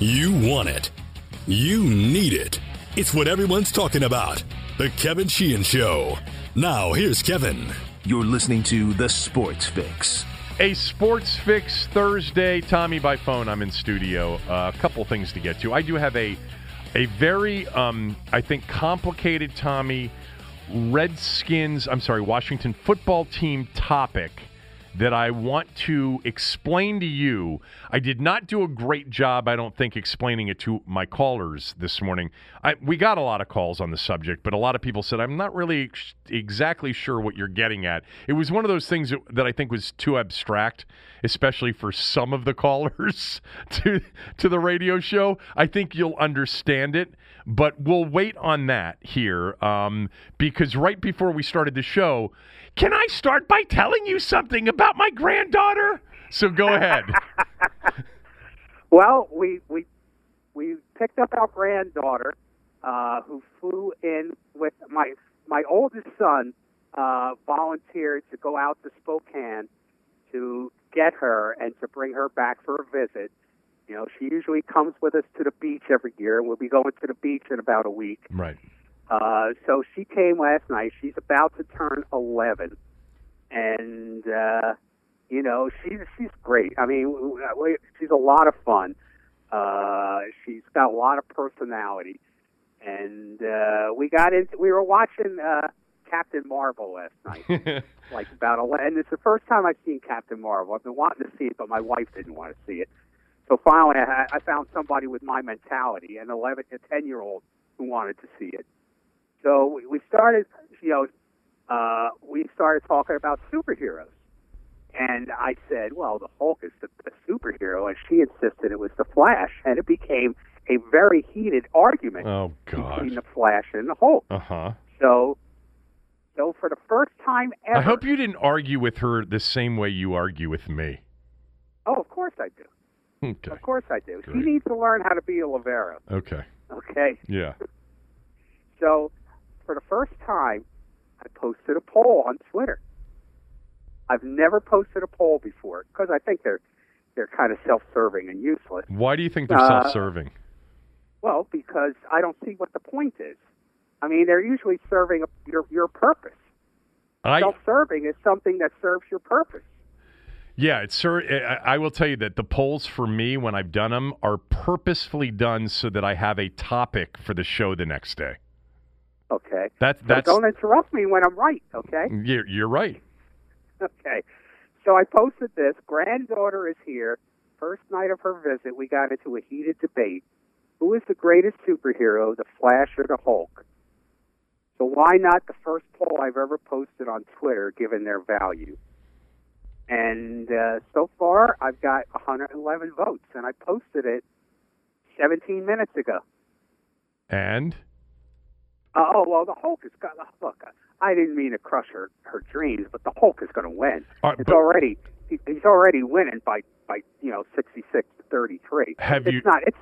You want it. You need it. It's what everyone's talking about. The Kevin Sheehan Show. Now, here's Kevin. You're listening to The Sports Fix. A Sports Fix Thursday. Tommy by phone. I'm in studio. Uh, a couple things to get to. I do have a a very, um, I think, complicated Tommy Redskins. I'm sorry, Washington football team topic that I want to explain to you. I did not do a great job, I don't think, explaining it to my callers this morning. I, we got a lot of calls on the subject, but a lot of people said, I'm not really ex- exactly sure what you're getting at. It was one of those things that, that I think was too abstract, especially for some of the callers to, to the radio show. I think you'll understand it. But we'll wait on that here um, because right before we started the show, can I start by telling you something about my granddaughter? So go ahead. well, we we we picked up our granddaughter, uh, who flew in with my my oldest son. Uh, volunteered to go out to Spokane to get her and to bring her back for a visit. You know, she usually comes with us to the beach every year, and we'll be going to the beach in about a week. Right. Uh, so she came last night. She's about to turn 11, and uh, you know she's she's great. I mean, we, she's a lot of fun. Uh, she's got a lot of personality, and uh, we got into. We were watching uh, Captain Marvel last night, like about 11. And it's the first time I've seen Captain Marvel. I've been wanting to see it, but my wife didn't want to see it. So finally, I, I found somebody with my mentality, an 11 a 10 year old who wanted to see it. So we started, you know, uh, we started talking about superheroes. And I said, well, the Hulk is the, the superhero. And she insisted it was the Flash. And it became a very heated argument oh, gosh. between the Flash and the Hulk. Uh huh. So, so for the first time ever. I hope you didn't argue with her the same way you argue with me. Oh, of course I do. Okay. Of course I do. Great. She needs to learn how to be a Loverro. Okay. Okay. Yeah. So, for the first time, I posted a poll on Twitter. I've never posted a poll before because I think they're they're kind of self-serving and useless. Why do you think they're Uh, self-serving? Well, because I don't see what the point is. I mean, they're usually serving a, your your purpose. I Self-serving is something that serves your purpose. yeah, it's sir. I, I will tell you that the polls for me when I've done them are purposefully done so that I have a topic for the show the next day. Okay. That So that's don't interrupt me when I'm right. Okay. you're, you're right. Okay. So I posted this. Granddaughter is here. First night of her visit, we got into a heated debate. Who is the greatest superhero, the Flash or the Hulk? So why not the first poll I've ever posted on Twitter, given their value? And uh, so far, I've got 111 votes, and I posted it 17 minutes ago. And Uh, oh well, the Hulk is got look. I didn't mean to crush her her dreams, but the Hulk is going to win. Right, it's but- already he, he's already winning by by you know sixty six to thirty three. Have it's you- not it's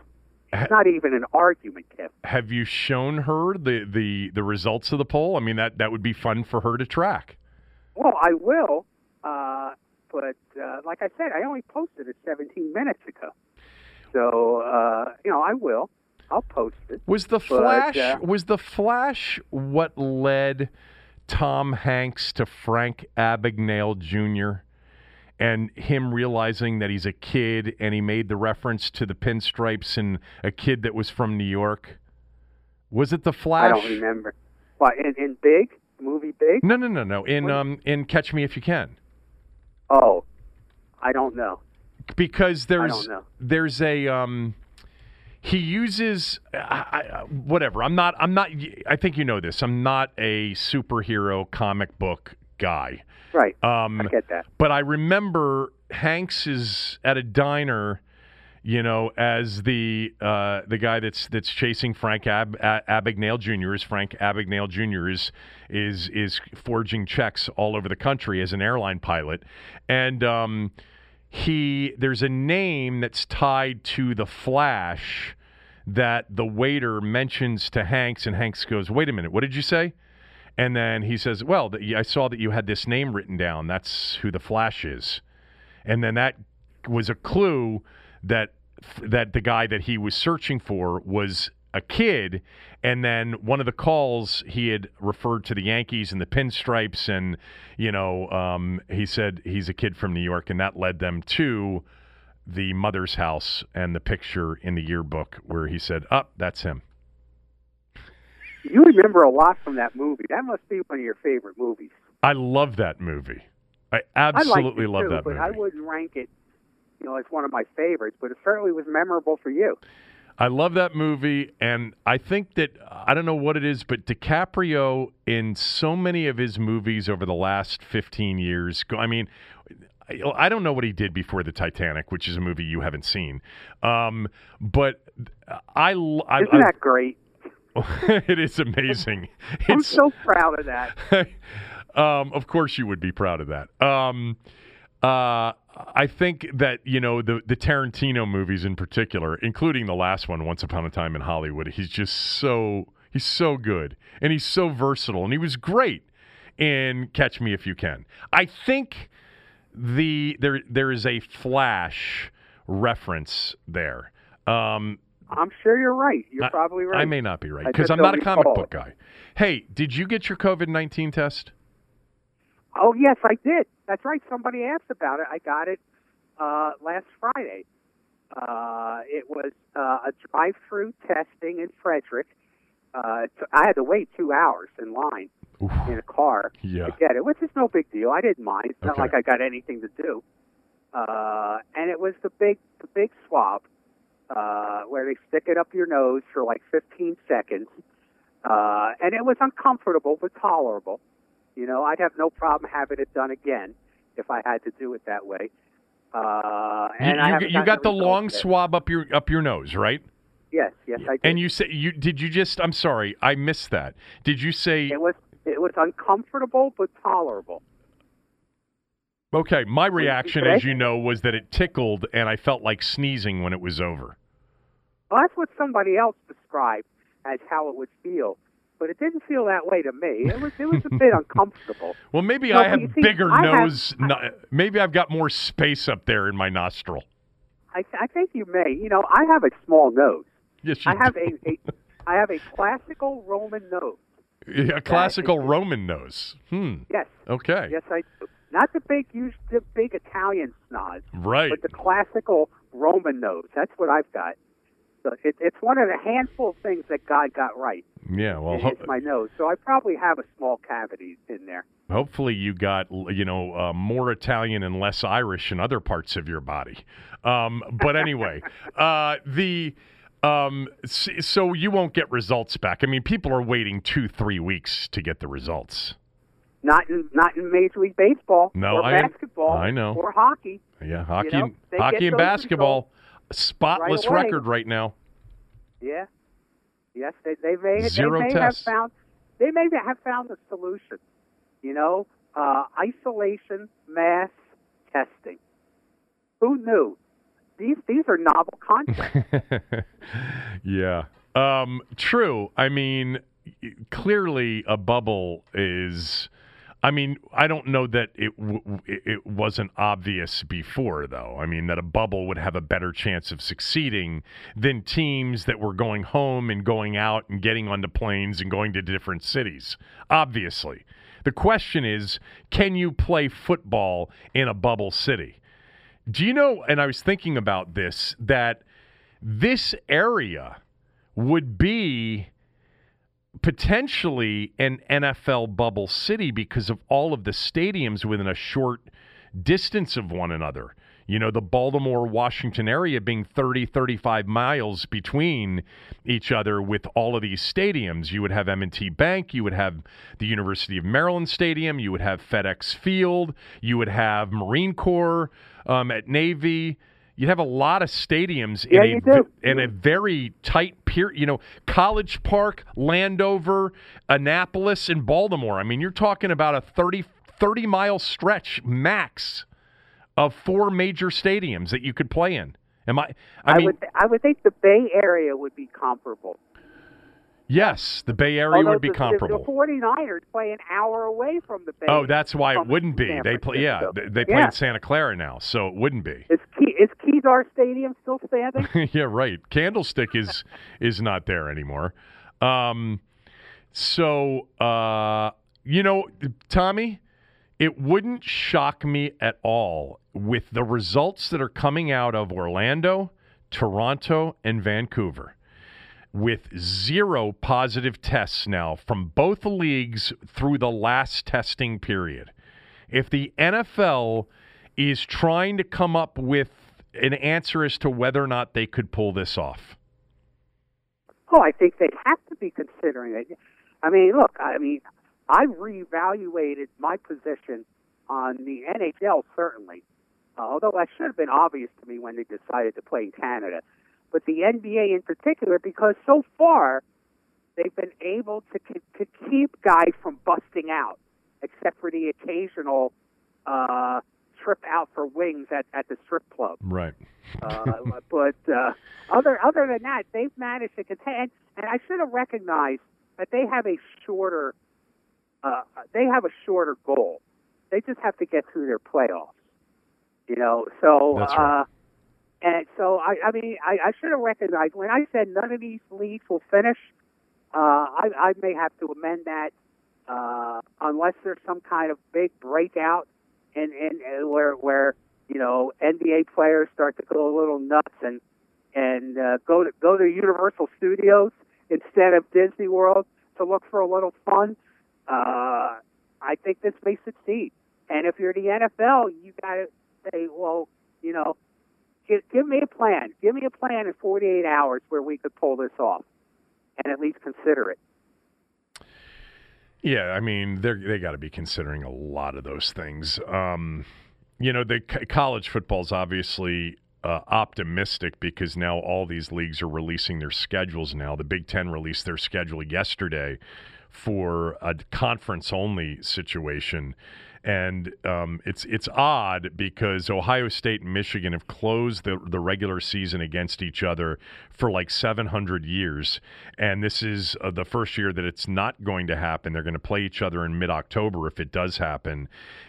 Ha- not even an argument, Kev. have you shown her the, the, the results of the poll? I mean that that would be fun for her to track. Well, I will, uh, but uh, like I said, I only posted it seventeen minutes ago. So uh, you know, I will. I'll post it. Was the But, Flash uh, was the Flash what led Tom Hanks to Frank Abagnale Jr. and him realizing that he's a kid and he made the reference to the pinstripes and a kid that was from New York? Was it the Flash? I don't remember. What in, in Big movie Big? No, no, no, no. In What? um in Catch Me If You Can. Oh, I don't know. because there's there's a um he uses I, I, whatever i'm not i'm not i think you know this i'm not a superhero comic book guy Right. um I get that. but i remember hanks is at a diner you know as the uh the guy that's that's chasing frank Ab- A- abagnale jr is frank abagnale jr is is is forging checks all over the country as an airline pilot and um he there's a name that's tied to the Flash that the waiter mentions to Hanks, and Hanks goes, "Wait a minute, what did you say?" And then he says, "Well, I saw that you had this name written down. That's who the Flash is." And then that was a clue that that the guy that he was searching for was a kid and then one of the calls he had referred to the Yankees and the pinstripes and you know um, he said he's a kid from New York and that led them to the mother's house and the picture in the yearbook where he said up oh, that's him. You remember a lot from that movie. That must be one of your favorite movies. I love that movie. I absolutely I love too, that but movie. I wouldn't rank it you know, it's one of my favorites, but it certainly was memorable for you. I love that movie, and I think that I don't know what it is, but DiCaprio in so many of his movies over the last 15 years. I mean, I don't know what he did before the Titanic, which is a movie you haven't seen, um, but I, I isn't that great? it is amazing. I'm it's, so proud of that. um, of course, you would be proud of that. Um, uh, I think that you know the the Tarantino movies in particular, including the last one, Once Upon a Time in Hollywood. He's just so he's so good, and he's so versatile, and he was great in Catch Me If You Can. I think the there there is a Flash reference there. Um, I'm sure you're right. You're I, probably right. I may not be right because I'm not a comic book guy. Hey, did you get your COVID nineteen test? Oh yes, I did. That's right. Somebody asked about it. I got it uh, last Friday. Uh, it was uh, a drive-through testing in Frederick. Uh, I had to wait two hours in line Oof. in a car yeah. to get it, which is no big deal. I didn't mind. It's not Okay. like I got anything to do. Uh, and it was the big, the big swab uh, where they stick it up your nose for like 15 seconds, uh, and it was uncomfortable but tolerable. You know, I'd have no problem having it done again if I had to do it that way. Uh, You, and I you, you got the long yet. swab up your up your nose, right? Yes, yes, I did. And you say you did you just? I'm sorry, I missed that. Did you say? it was it was uncomfortable but tolerable. Okay, my reaction, as you know, was that it tickled, and I felt like sneezing when it was over. Well, that's what somebody else described as how it would feel, but it didn't feel that way to me. It was it was a bit uncomfortable. Well, maybe No, I have see, bigger I have- nose. no, maybe I've got more space up there in my nostril. I, I think you may. You know, I have a small nose. Yes, you I have do. a, a I have a classical Roman nose. a classical Roman nose. Hmm. Yes, Okay. yes, I do. Not the big, use the big Italian snot, Right. but the classical Roman nose. That's what I've got. So it, it's one of the handful of things that God got right. Yeah. Well, It's ho- my nose, so I probably have a small cavity in there. hopefully you got you know uh, more Italian and less Irish in other parts of your body. Um, but anyway, uh, the um, so you won't get results back. I mean, people are waiting two, three weeks to get the results. Not in not in Major League Baseball No, or I- basketball I know. or hockey. Yeah, hockey, know, and, hockey and basketball, spotless right record right now. Yeah. Yes, they they may Zero they may tests. have found they may have found a solution. You know, uh, isolation, mass testing. Who knew? These these are novel concepts. yeah. Um, true. I mean, clearly a bubble is. I mean, I don't know that it w- it wasn't obvious before, though. I mean, that a bubble would have a better chance of succeeding than teams that were going home and going out and getting onto planes and going to different cities. Obviously, the question is, can you play football in a bubble city? Do you know? And I was thinking about this that this area would be potentially an NFL bubble city because of all of the stadiums within a short distance of one another. You know, the Baltimore Washington area being 30, 35 miles between each other with all of these stadiums. You would have M&T Bank, you would have the University of Maryland Stadium, you would have FedEx Field, you would have Marine Corps um, at Navy. You'd have a lot of stadiums Yeah, in a you in a very tight period. You know, College Park, Landover, Annapolis, and Baltimore. I mean, you're talking about a 30, 30 mile stretch max of four major stadiums that you could play in. Am I? I, I, mean, would I would think the Bay Area would be comparable. yes, the Bay Area Although would be the, comparable. The 49ers play an hour away from the Bay. oh, that's why it wouldn't be. They play. Yeah, they, they play Yeah. in Santa Clara now, so it wouldn't be. Is Keith Cedar Stadium still standing? yeah, right. Candlestick is is not there anymore. Um, so uh, you know, Tommy, it wouldn't shock me at all with the results that are coming out of Orlando, Toronto, and Vancouver. With zero positive tests now from both leagues through the last testing period. If the NFL is trying to come up with an answer as to whether or not they could pull this off? Oh, I think they have to be considering it. I mean, look, I mean, I reevaluated my position on the NHL, certainly, although that should have been obvious to me when they decided to play in Canada. But the NBA in particular, because so far they've been able to, to keep guys from busting out, except for the occasional uh, trip out for wings at, at the strip club. Right. uh, but uh, other other than that, they've managed to contain. And I should have recognized that they have a shorter uh, they have a shorter goal. They just have to get through their playoffs. You know, so That's right. uh, and so I, I mean, I, I should have recognized when I said none of these leagues will finish. Uh, I, I may have to amend that uh, unless there's some kind of big breakout and and, and where where you know NBA players start to go a little nuts and and uh, go to go to Universal Studios instead of Disney World to look for a little fun. Uh, I think this may succeed. And if you're the NFL, you got to say, well, you know, give, give me a plan. Give me a plan in 48 hours where we could pull this off and at least consider it. Yeah, I mean, they they got to be considering a lot of those things. Um, you know, the c- college football's obviously uh, optimistic because now all these leagues are releasing their schedules now. The Big Ten released their schedule yesterday for a conference only situation. And um, it's it's odd because Ohio State and Michigan have closed the the regular season against each other for like 700 years, and this is uh, the first year that it's not going to happen. They're going to play each other in mid October if it does happen,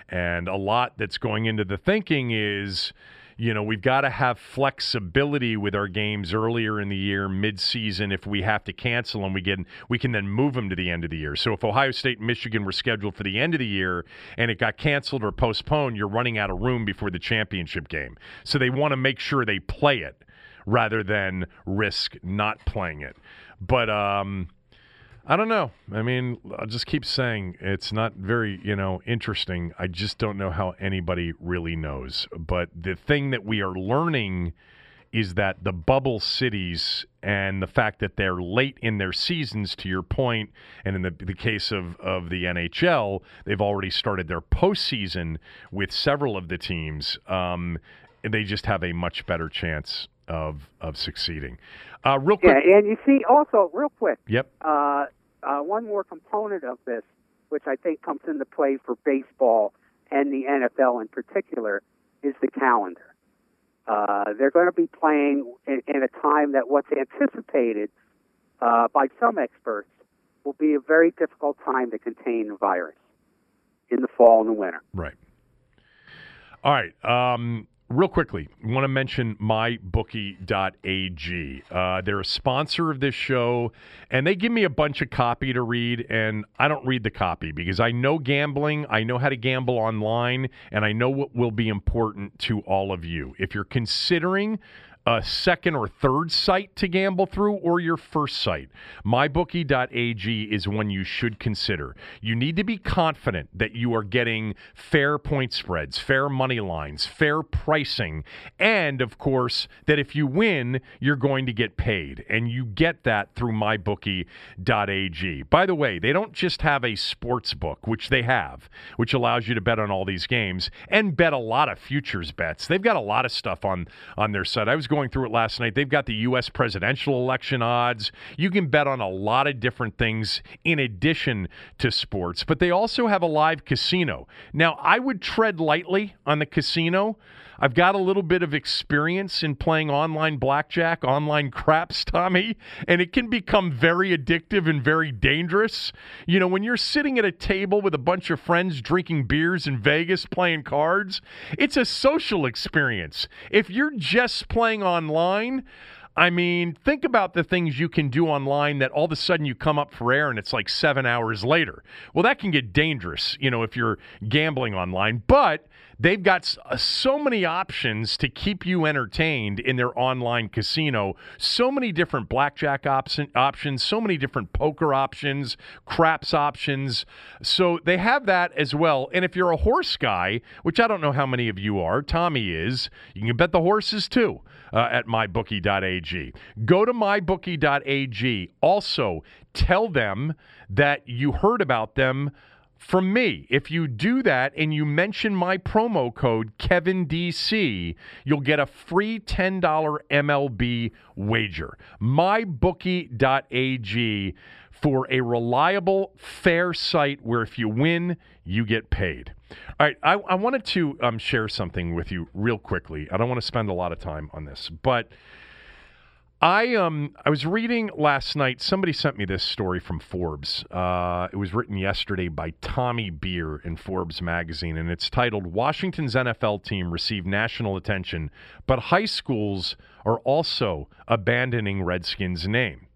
and a lot that's going into the thinking is you know, we've got to have flexibility with our games earlier in the year, mid-season. If we have to cancel them, we get we can then move them to the end of the year. So if Ohio State and Michigan were scheduled for the end of the year and it got canceled or postponed, you're running out of room before the championship game. So they want to make sure they play it rather than risk not playing it. But um, I don't know. I mean, I'll just keep saying it's not very, you know, interesting. I just don't know how anybody really knows. But the thing that we are learning is that the bubble cities and the fact that they're late in their seasons, to your point, and in the, the case of, of the NHL, they've already started their postseason with several of the teams. Um, they just have a much better chance of of succeeding. Uh, real quick. Yeah, and you see also real quick. Yep. Uh, uh, one more component of this, which I think comes into play for baseball and the NFL in particular, is the calendar. Uh, they're going to be playing in, in a time that what's anticipated uh, by some experts will be a very difficult time to contain the virus in the fall and the winter. Right. All right. Um, real quickly, want to mention mybookie.ag. Uh, they're a sponsor of this show, and they give me a bunch of copy to read, and I don't read the copy because I know gambling, I know how to gamble online, and I know what will be important to all of you. If you're considering a second or third site to gamble through or your first site. MyBookie.ag is one you should consider. You need to be confident that you are getting fair point spreads, fair money lines, fair pricing, and of course, that if you win, you're going to get paid. And you get that through MyBookie.ag. By the way, they don't just have a sports book, which they have, which allows you to bet on all these games and bet a lot of futures bets. They've got a lot of stuff on, on their site. I was going through it last night. They've got the U.S. presidential election odds. You can bet on a lot of different things in addition to sports, but they also have a live casino. Now, I would tread lightly on the casino. I've got a little bit of experience in playing online blackjack, online craps, Tommy, and it can become very addictive and very dangerous. You know, when you're sitting at a table with a bunch of friends drinking beers in Vegas playing cards, it's a social experience. If you're just playing online, I mean, think about the things you can do online that all of a sudden you come up for air and it's like seven hours later. Well, that can get dangerous, you know, if you're gambling online. But they've got uh, so many options to keep you entertained in their online casino. So many different blackjack op- options, so many different poker options, craps options. So they have that as well. And if you're a horse guy, which I don't know how many of you are, Tommy is, you can bet the horses too uh, at mybookie.ag. Go to mybookie.ag. Also, tell them that you heard about them from me. If you do that and you mention my promo code KevinDC, you'll get a free $10 MLB wager. MyBookie.ag for a reliable, fair site where if you win, you get paid. All right, I, I wanted to um, share something with you real quickly. I don't want to spend a lot of time on this, but I um I was reading last night. Somebody sent me this story from Forbes. Uh, it was written yesterday by Tommy Beer in Forbes magazine, and it's titled "Washington's NFL team received national attention, but high schools are also abandoning Redskins' name."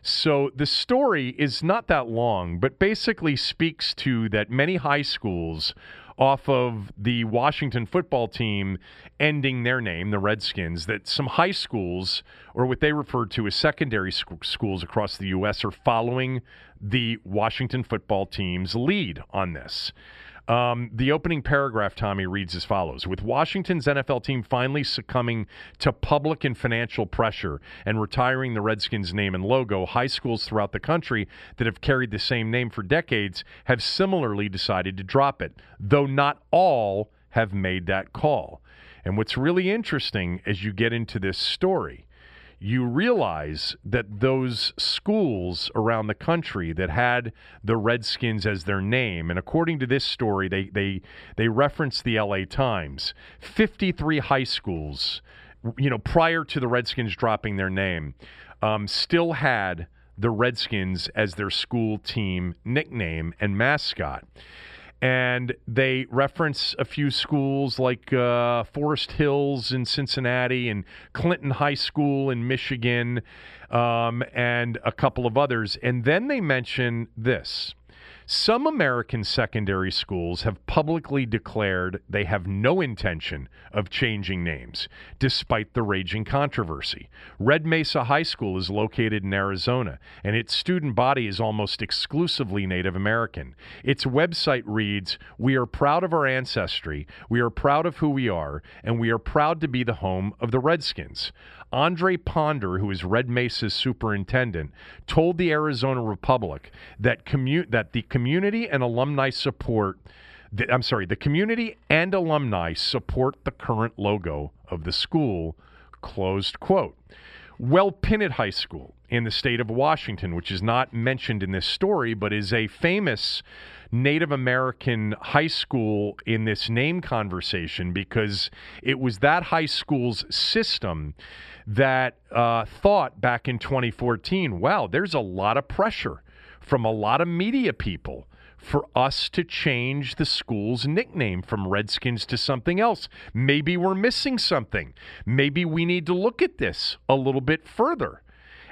So the story is not that long, but basically speaks to that many high schools off of the Washington football team ending their name, the Redskins, that some high schools, or what they refer to as secondary sc- schools across the U.S., are following the Washington football team's lead on this. Um, the opening paragraph, Tommy, reads as follows With Washington's NFL team finally succumbing to public and financial pressure and retiring the Redskins name and logo, high schools throughout the country that have carried the same name for decades have similarly decided to drop it, though not all have made that call. And what's really interesting as you get into this story you realize that those schools around the country that had the Redskins as their name, and according to this story, they they they reference the LA Times, 53 high schools, you know, prior to the Redskins dropping their name, um, still had the Redskins as their school team nickname and mascot and they reference a few schools like uh, Forest Hills in Cincinnati and Clinton High School in Michigan um, and a couple of others. And then they mention this some American secondary schools have publicly declared they have no intention of changing names, despite the raging controversy. Red Mesa High School is located in Arizona, and its student body is almost exclusively Native American. Its website reads We are proud of our ancestry, we are proud of who we are, and we are proud to be the home of the Redskins. Andre Ponder, who is Red Mesa's superintendent, told the Arizona Republic that commu- that the community and alumni support the, I'm sorry, the community and alumni support the current logo of the school, closed quote. Wellpinit High School in the state of Washington, which is not mentioned in this story, but is a famous Native American high school in this name conversation because it was that high school's system that uh, thought back in 2014, wow, there's a lot of pressure from a lot of media people for us to change the school's nickname from Redskins to something else. Maybe we're missing something. Maybe we need to look at this a little bit further.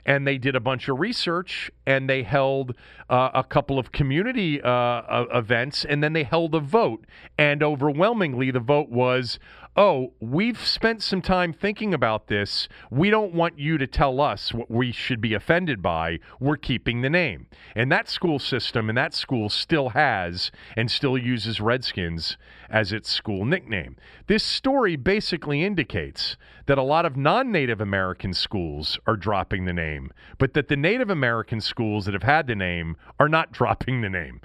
And they did a bunch of research and they held uh, a couple of community uh, events and then they held a vote. And overwhelmingly, the vote was oh, we've spent some time thinking about this. We don't want you to tell us what we should be offended by. We're keeping the name. And that school system and that school still has and still uses Redskins as its school nickname. This story basically indicates that a lot of non Native American schools are dropping the name, but that the Native American schools that have had the name are not dropping the name.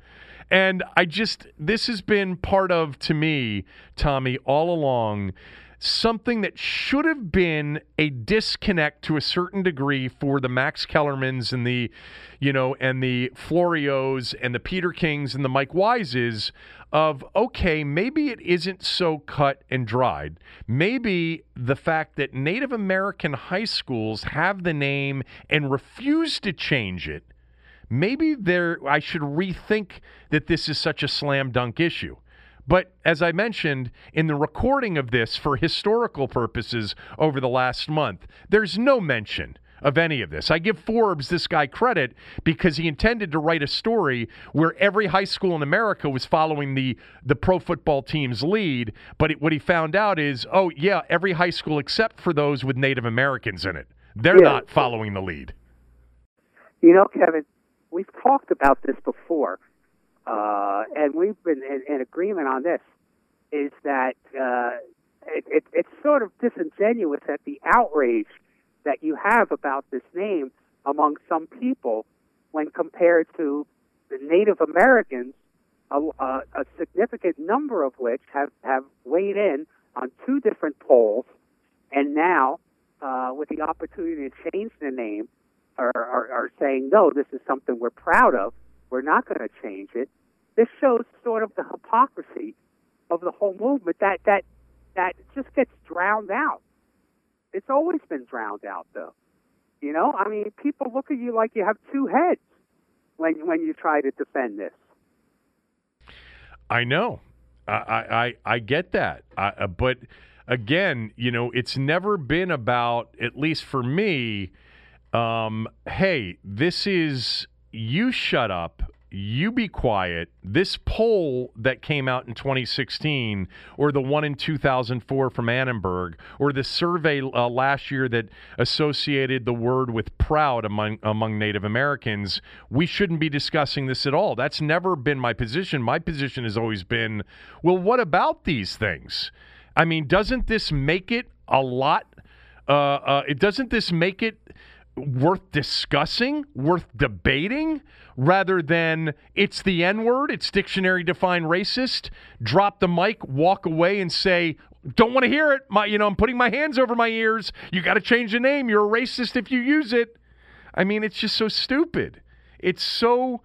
And I just, this has been part of, to me, Tommy, all along something that should have been a disconnect to a certain degree for the Max Kellermans and the, you know, and the Florios and the Peter Kings and the Mike Wises of okay, maybe it isn't so cut and dried. Maybe the fact that Native American high schools have the name and refuse to change it, maybe there I should rethink that this is such a slam dunk issue. But as I mentioned in the recording of this for historical purposes over the last month, there's no mention of any of this. I give Forbes this guy credit because he intended to write a story where every high school in America was following the the pro football team's lead, but it, what he found out is, oh yeah, every high school except for those with Native Americans in it, they're Yeah. not following the lead. You know, Kevin, we've talked about this before, uh, and we've been in, in agreement on this. Is that uh, it, it, it's sort of disingenuous at the outrage that you have about this name among some people when compared to the Native Americans, a, a, a significant number of which have, have weighed in on two different polls, and now, uh, with the opportunity to change the name, are, are, are saying, no, this is something we're proud of. We're not going to change it. This shows sort of the hypocrisy of the whole movement that, that, that just gets drowned out. It's always been drowned out, though. You know, I mean, people look at you like you have two heads when, when you try to defend this. I know. I I, I get that. I, uh, but again, you know, it's never been about, at least for me, um, hey, this is you shut up, you be quiet. This poll that came out in 2016, or the one in 2004 from Annenberg, or the survey uh, last year that associated the word with proud among among Native Americans, we shouldn't be discussing this at all. That's never been my position. My position has always been, well, what about these things? I mean, doesn't this make it a lot? Uh, uh, it doesn't this make it worth discussing, worth debating, rather than it's the N word, it's dictionary defined racist. Drop the mic, walk away, and say, "Don't want to hear it." My, you know, I'm putting my hands over my ears. You got to change the name. You're a racist if you use it. I mean, it's just so stupid. It's so.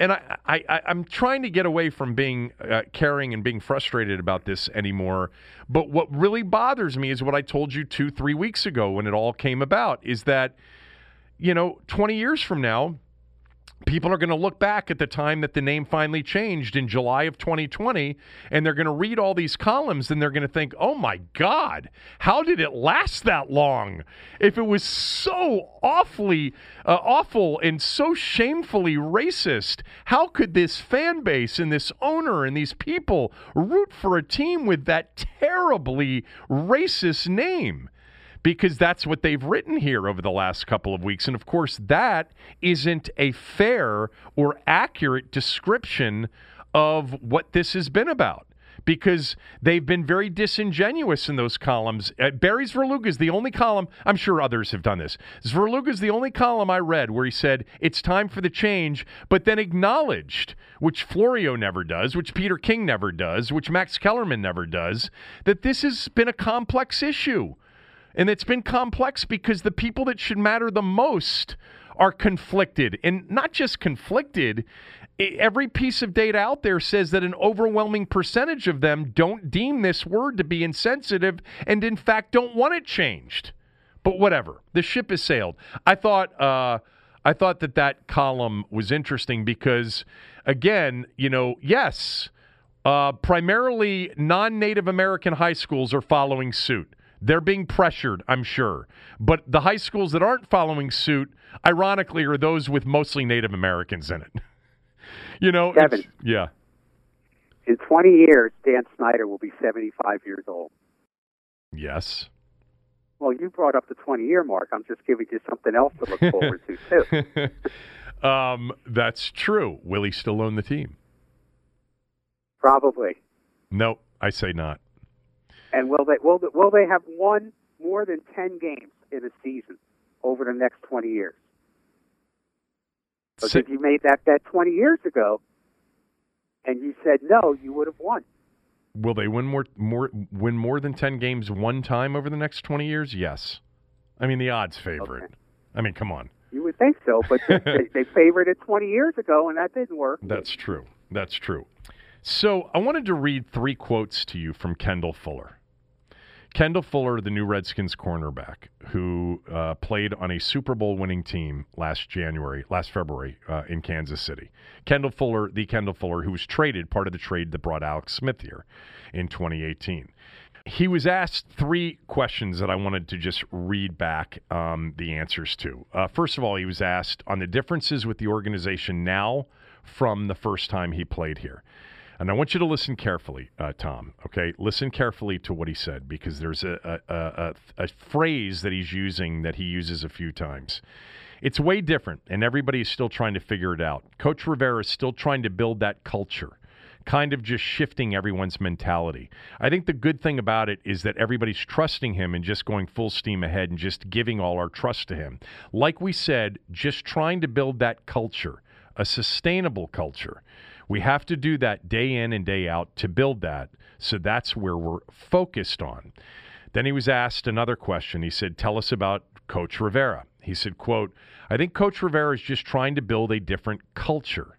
And I, I, I'm trying to get away from being uh, caring and being frustrated about this anymore. But what really bothers me is what I told you two, three weeks ago when it all came about is that you know, 20 years from now, people are going to look back at the time that the name finally changed in July of 2020 and they're going to read all these columns and they're going to think, "Oh my god, how did it last that long? If it was so awfully uh, awful and so shamefully racist, how could this fan base and this owner and these people root for a team with that terribly racist name?" Because that's what they've written here over the last couple of weeks. And of course, that isn't a fair or accurate description of what this has been about. Because they've been very disingenuous in those columns. Uh, Barry Svrluga is the only column, I'm sure others have done this. Zverluga is the only column I read where he said it's time for the change, but then acknowledged, which Florio never does, which Peter King never does, which Max Kellerman never does, that this has been a complex issue. And it's been complex because the people that should matter the most are conflicted. And not just conflicted, every piece of data out there says that an overwhelming percentage of them don't deem this word to be insensitive and, in fact, don't want it changed. But whatever, the ship has sailed. I thought. Uh, I thought that that column was interesting because, again, you know, yes, uh, primarily non Native American high schools are following suit. They're being pressured, I'm sure. But the high schools that aren't following suit, ironically, are those with mostly Native Americans in it. you know, it's- yeah. In 20 years, Dan Snyder will be 75 years old. Yes. Well, you brought up the 20 year mark. I'm just giving you something else to look forward to, too. um, that's true. Will he still own the team? Probably. No, I say not. And will they will they, will they have won more than 10 games in a season over the next 20 years? Because Si- if you made that bet 20 years ago and you said no, you would have won. Will they win more more win more than 10 games one time over the next 20 years? Yes. I mean the odds favorite. Okay. I mean, come on. You would think so, but they, they favored it 20 years ago, and that didn't work. That's true. That's true. So I wanted to read three quotes to you from Kendall Fuller. Kendall Fuller, the new Redskins cornerback, who uh, played on a Super Bowl winning team last January, last February uh, in Kansas City. Kendall Fuller, the Kendall Fuller, who was traded, part of the trade that brought Alex Smith here in 2018. He was asked three questions that I wanted to just read back um, the answers to. Uh, first of all, he was asked on the differences with the organization now from the first time he played here. And I want you to listen carefully, uh, Tom. Okay, listen carefully to what he said because there's a, a, a, a phrase that he's using that he uses a few times. It's way different, and everybody's still trying to figure it out. Coach Rivera is still trying to build that culture kind of just shifting everyone's mentality. I think the good thing about it is that everybody's trusting him and just going full steam ahead and just giving all our trust to him. Like we said, just trying to build that culture, a sustainable culture. We have to do that day in and day out to build that. So that's where we're focused on. Then he was asked another question. He said, "Tell us about Coach Rivera." He said, "Quote: I think Coach Rivera is just trying to build a different culture.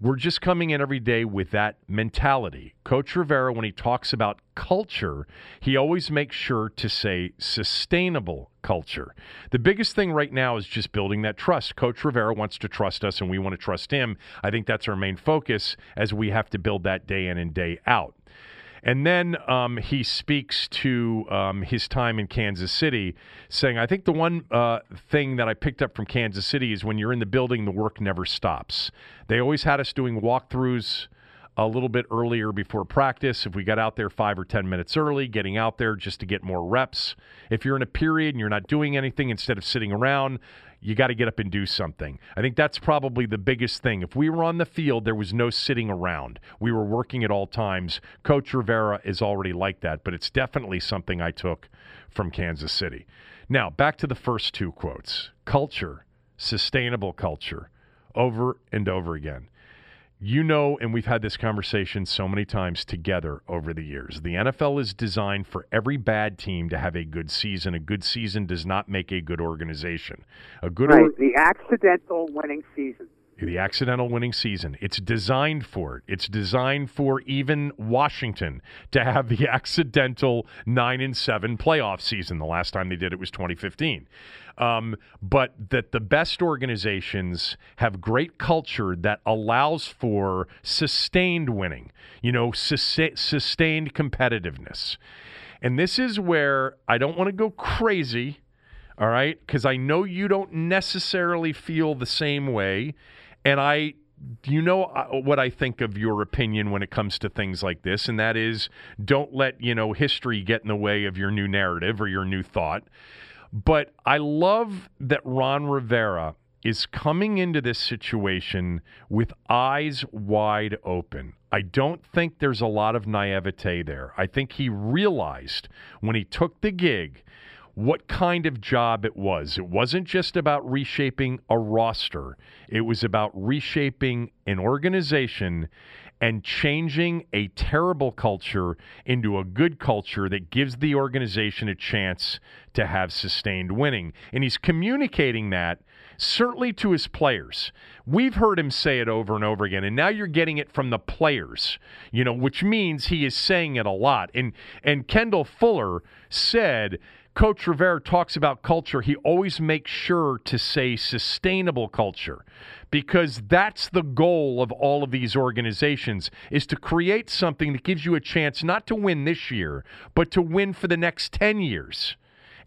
We're just coming in every day with that mentality. Coach Rivera, when he talks about culture, he always makes sure to say sustainable culture. The biggest thing right now is just building that trust. Coach Rivera wants to trust us, and we want to trust him. I think that's our main focus as we have to build that day in and day out. And then um, he speaks to um, his time in Kansas City, saying, I think the one uh, thing that I picked up from Kansas City is when you're in the building, the work never stops. They always had us doing walkthroughs a little bit earlier before practice. If we got out there five or 10 minutes early, getting out there just to get more reps. If you're in a period and you're not doing anything, instead of sitting around, you got to get up and do something. I think that's probably the biggest thing. If we were on the field, there was no sitting around. We were working at all times. Coach Rivera is already like that, but it's definitely something I took from Kansas City. Now, back to the first two quotes culture, sustainable culture, over and over again. You know, and we've had this conversation so many times together over the years. The NFL is designed for every bad team to have a good season. A good season does not make a good organization. A good right, or- the accidental winning season. the accidental winning season. It's designed for it. It's designed for even Washington to have the accidental nine and seven playoff season. The last time they did it was 2015. Um, but that the best organizations have great culture that allows for sustained winning. You know, sus- sustained competitiveness. And this is where I don't want to go crazy. All right. Because I know you don't necessarily feel the same way. And I, you know uh, what I think of your opinion when it comes to things like this. And that is don't let, you know, history get in the way of your new narrative or your new thought. But I love that Ron Rivera is coming into this situation with eyes wide open. I don't think there's a lot of naivete there. I think he realized when he took the gig what kind of job it was. It wasn't just about reshaping a roster, it was about reshaping an organization and changing a terrible culture into a good culture that gives the organization a chance to have sustained winning. And he's communicating that certainly to his players. We've heard him say it over and over again, and now you're getting it from the players, you know, which means he is saying it a lot. And and Kendall Fuller said Coach Rivera talks about culture, he always makes sure to say sustainable culture because that's the goal of all of these organizations is to create something that gives you a chance not to win this year, but to win for the next 10 years.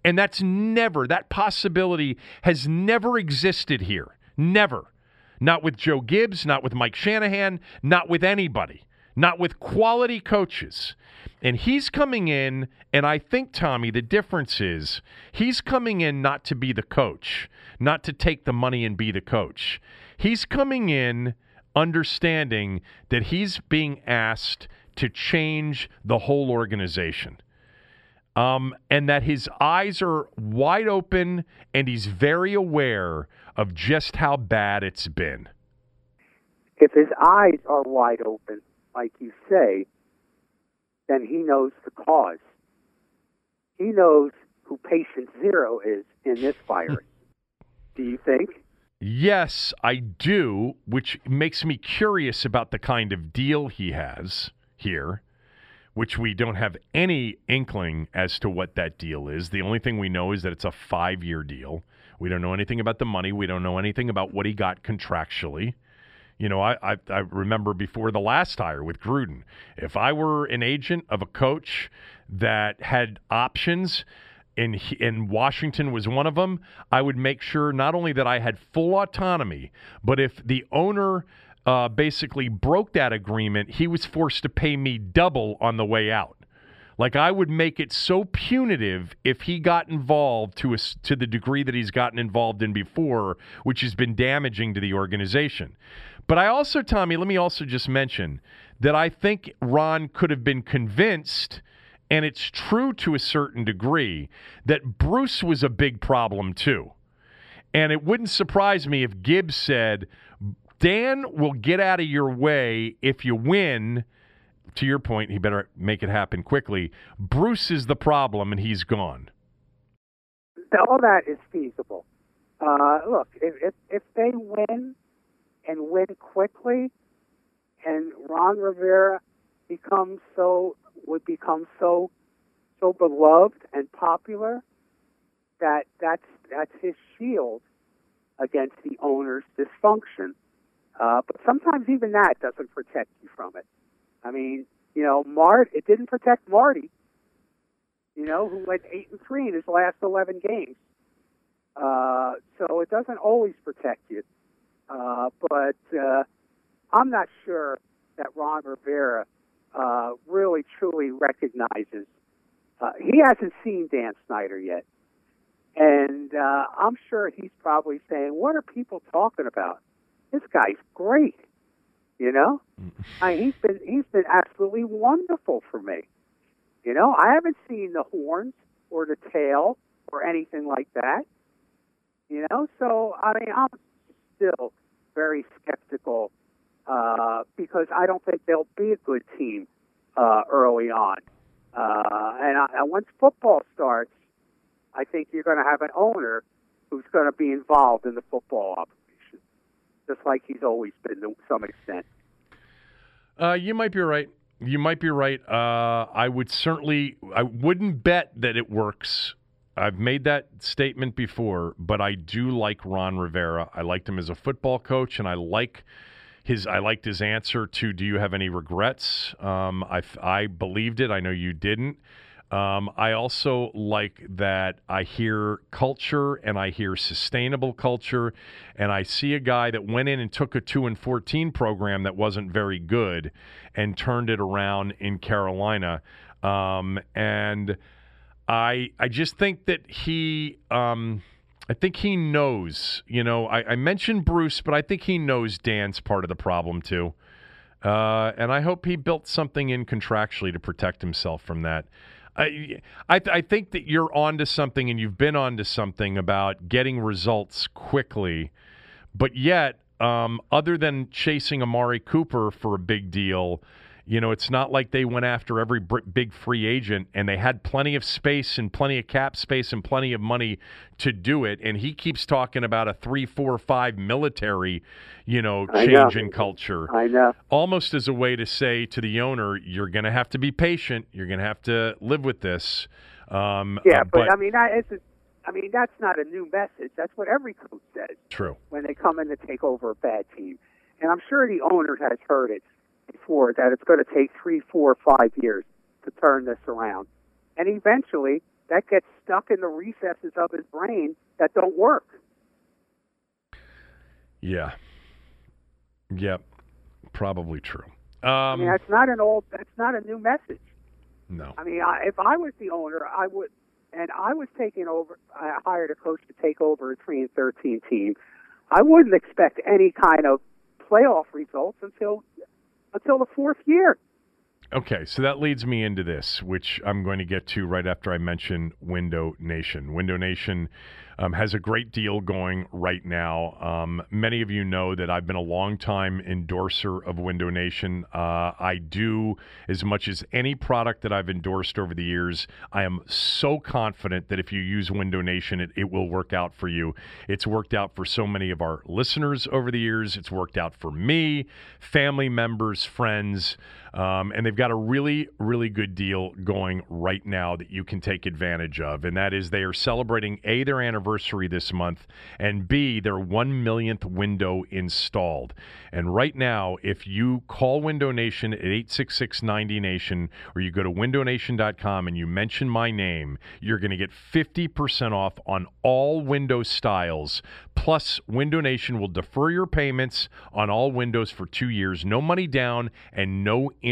And that's never, that possibility has never existed here. Never. Not with Joe Gibbs, not with Mike Shanahan, not with anybody, not with quality coaches. And he's coming in, and I think, Tommy, the difference is he's coming in not to be the coach, not to take the money and be the coach. He's coming in understanding that he's being asked to change the whole organization. Um, and that his eyes are wide open and he's very aware of just how bad it's been. If his eyes are wide open, like you say, then he knows the cause. He knows who patient zero is in this virus. do you think? Yes, I do, which makes me curious about the kind of deal he has here, which we don't have any inkling as to what that deal is. The only thing we know is that it's a five year deal. We don't know anything about the money. We don't know anything about what he got contractually. You know, I, I, I remember before the last hire with Gruden, if I were an agent of a coach that had options, and, and Washington was one of them, I would make sure not only that I had full autonomy, but if the owner uh, basically broke that agreement, he was forced to pay me double on the way out. Like I would make it so punitive if he got involved to a, to the degree that he's gotten involved in before, which has been damaging to the organization. But I also, Tommy, let me also just mention that I think Ron could have been convinced, and it's true to a certain degree, that Bruce was a big problem too. And it wouldn't surprise me if Gibbs said, Dan will get out of your way if you win. To your point, he better make it happen quickly. Bruce is the problem, and he's gone. All that is feasible. Uh, look, if, if, if they win and win quickly, and Ron Rivera becomes so would become so so beloved and popular that that's that's his shield against the owner's dysfunction. Uh, but sometimes even that doesn't protect you from it. I mean, you know, Mart it didn't protect Marty. You know, who went eight and three in his last eleven games. Uh, so it doesn't always protect you. Uh, but uh, I'm not sure that Ron Rivera uh, really truly recognizes. Uh, he hasn't seen Dan Snyder yet, and uh, I'm sure he's probably saying, "What are people talking about? This guy's great." You know, I mean, he's been he's been absolutely wonderful for me. You know, I haven't seen the horns or the tail or anything like that. You know, so I mean, I'm still very skeptical uh, because I don't think they'll be a good team uh, early on. Uh, and, I, and once football starts, I think you're going to have an owner who's going to be involved in the football operation, just like he's always been to some extent. Uh, you might be right. You might be right. Uh, I would certainly, I wouldn't bet that it works I've made that statement before, but I do like Ron Rivera. I liked him as a football coach, and I like his. I liked his answer to "Do you have any regrets?" Um, I I believed it. I know you didn't. Um, I also like that I hear culture and I hear sustainable culture, and I see a guy that went in and took a two and fourteen program that wasn't very good and turned it around in Carolina, um, and I I just think that he um, I think he knows. You know, I, I, mentioned Bruce, but I think he knows Dan's part of the problem too. Uh, and I hope he built something in contractually to protect himself from that. I, I, I think that you're onto something, and you've been onto something about getting results quickly, but yet, um, other than chasing Amari Cooper for a big deal, you know, it's not like they went after every big free agent and they had plenty of space and plenty of cap space and plenty of money to do it. And he keeps talking about a three, four, five military, you know, change in culture. I know. Almost as a way to say to the owner, you're going to have to be patient. You're going to have to live with this. Um, yeah, uh, but, but, I mean, I, it's a, I mean, that's not a new message. That's what every coach says. True. When they come in to take over a bad team. And I'm sure the owner has heard it before that it's going to take three, four, five years to turn this around. And eventually, that gets stuck in the recesses of his brain that don't work. Yeah. Yep. Probably true. Um, I mean, that's not an old. That's not a new message. No. I mean, I, if I was the owner, I would, and I was taking over. I hired a coach to take over a three and thirteen team. I wouldn't expect any kind of playoff results until until the fourth year. Okay, so that leads me into this, which I'm going to get to right after I mention Window Nation. Window Nation um, has a great deal going right now. Um, many of you know that I've been a long-time endorser of Window Nation. Uh, I do as much as any product that I've endorsed over the years. I am so confident that if you use Window Nation, it, it will work out for you. It's worked out for so many of our listeners over the years. It's worked out for me, family members, friends. Um, and they've got a really, really good deal going right now that you can take advantage of. And that is they are celebrating A, their anniversary this month, and B, their one millionth window installed. And right now, if you call Window Nation at 866 90 Nation or you go to windownation.com and you mention my name, you're going to get 50% off on all window styles. Plus, Window Nation will defer your payments on all windows for two years, no money down and no interest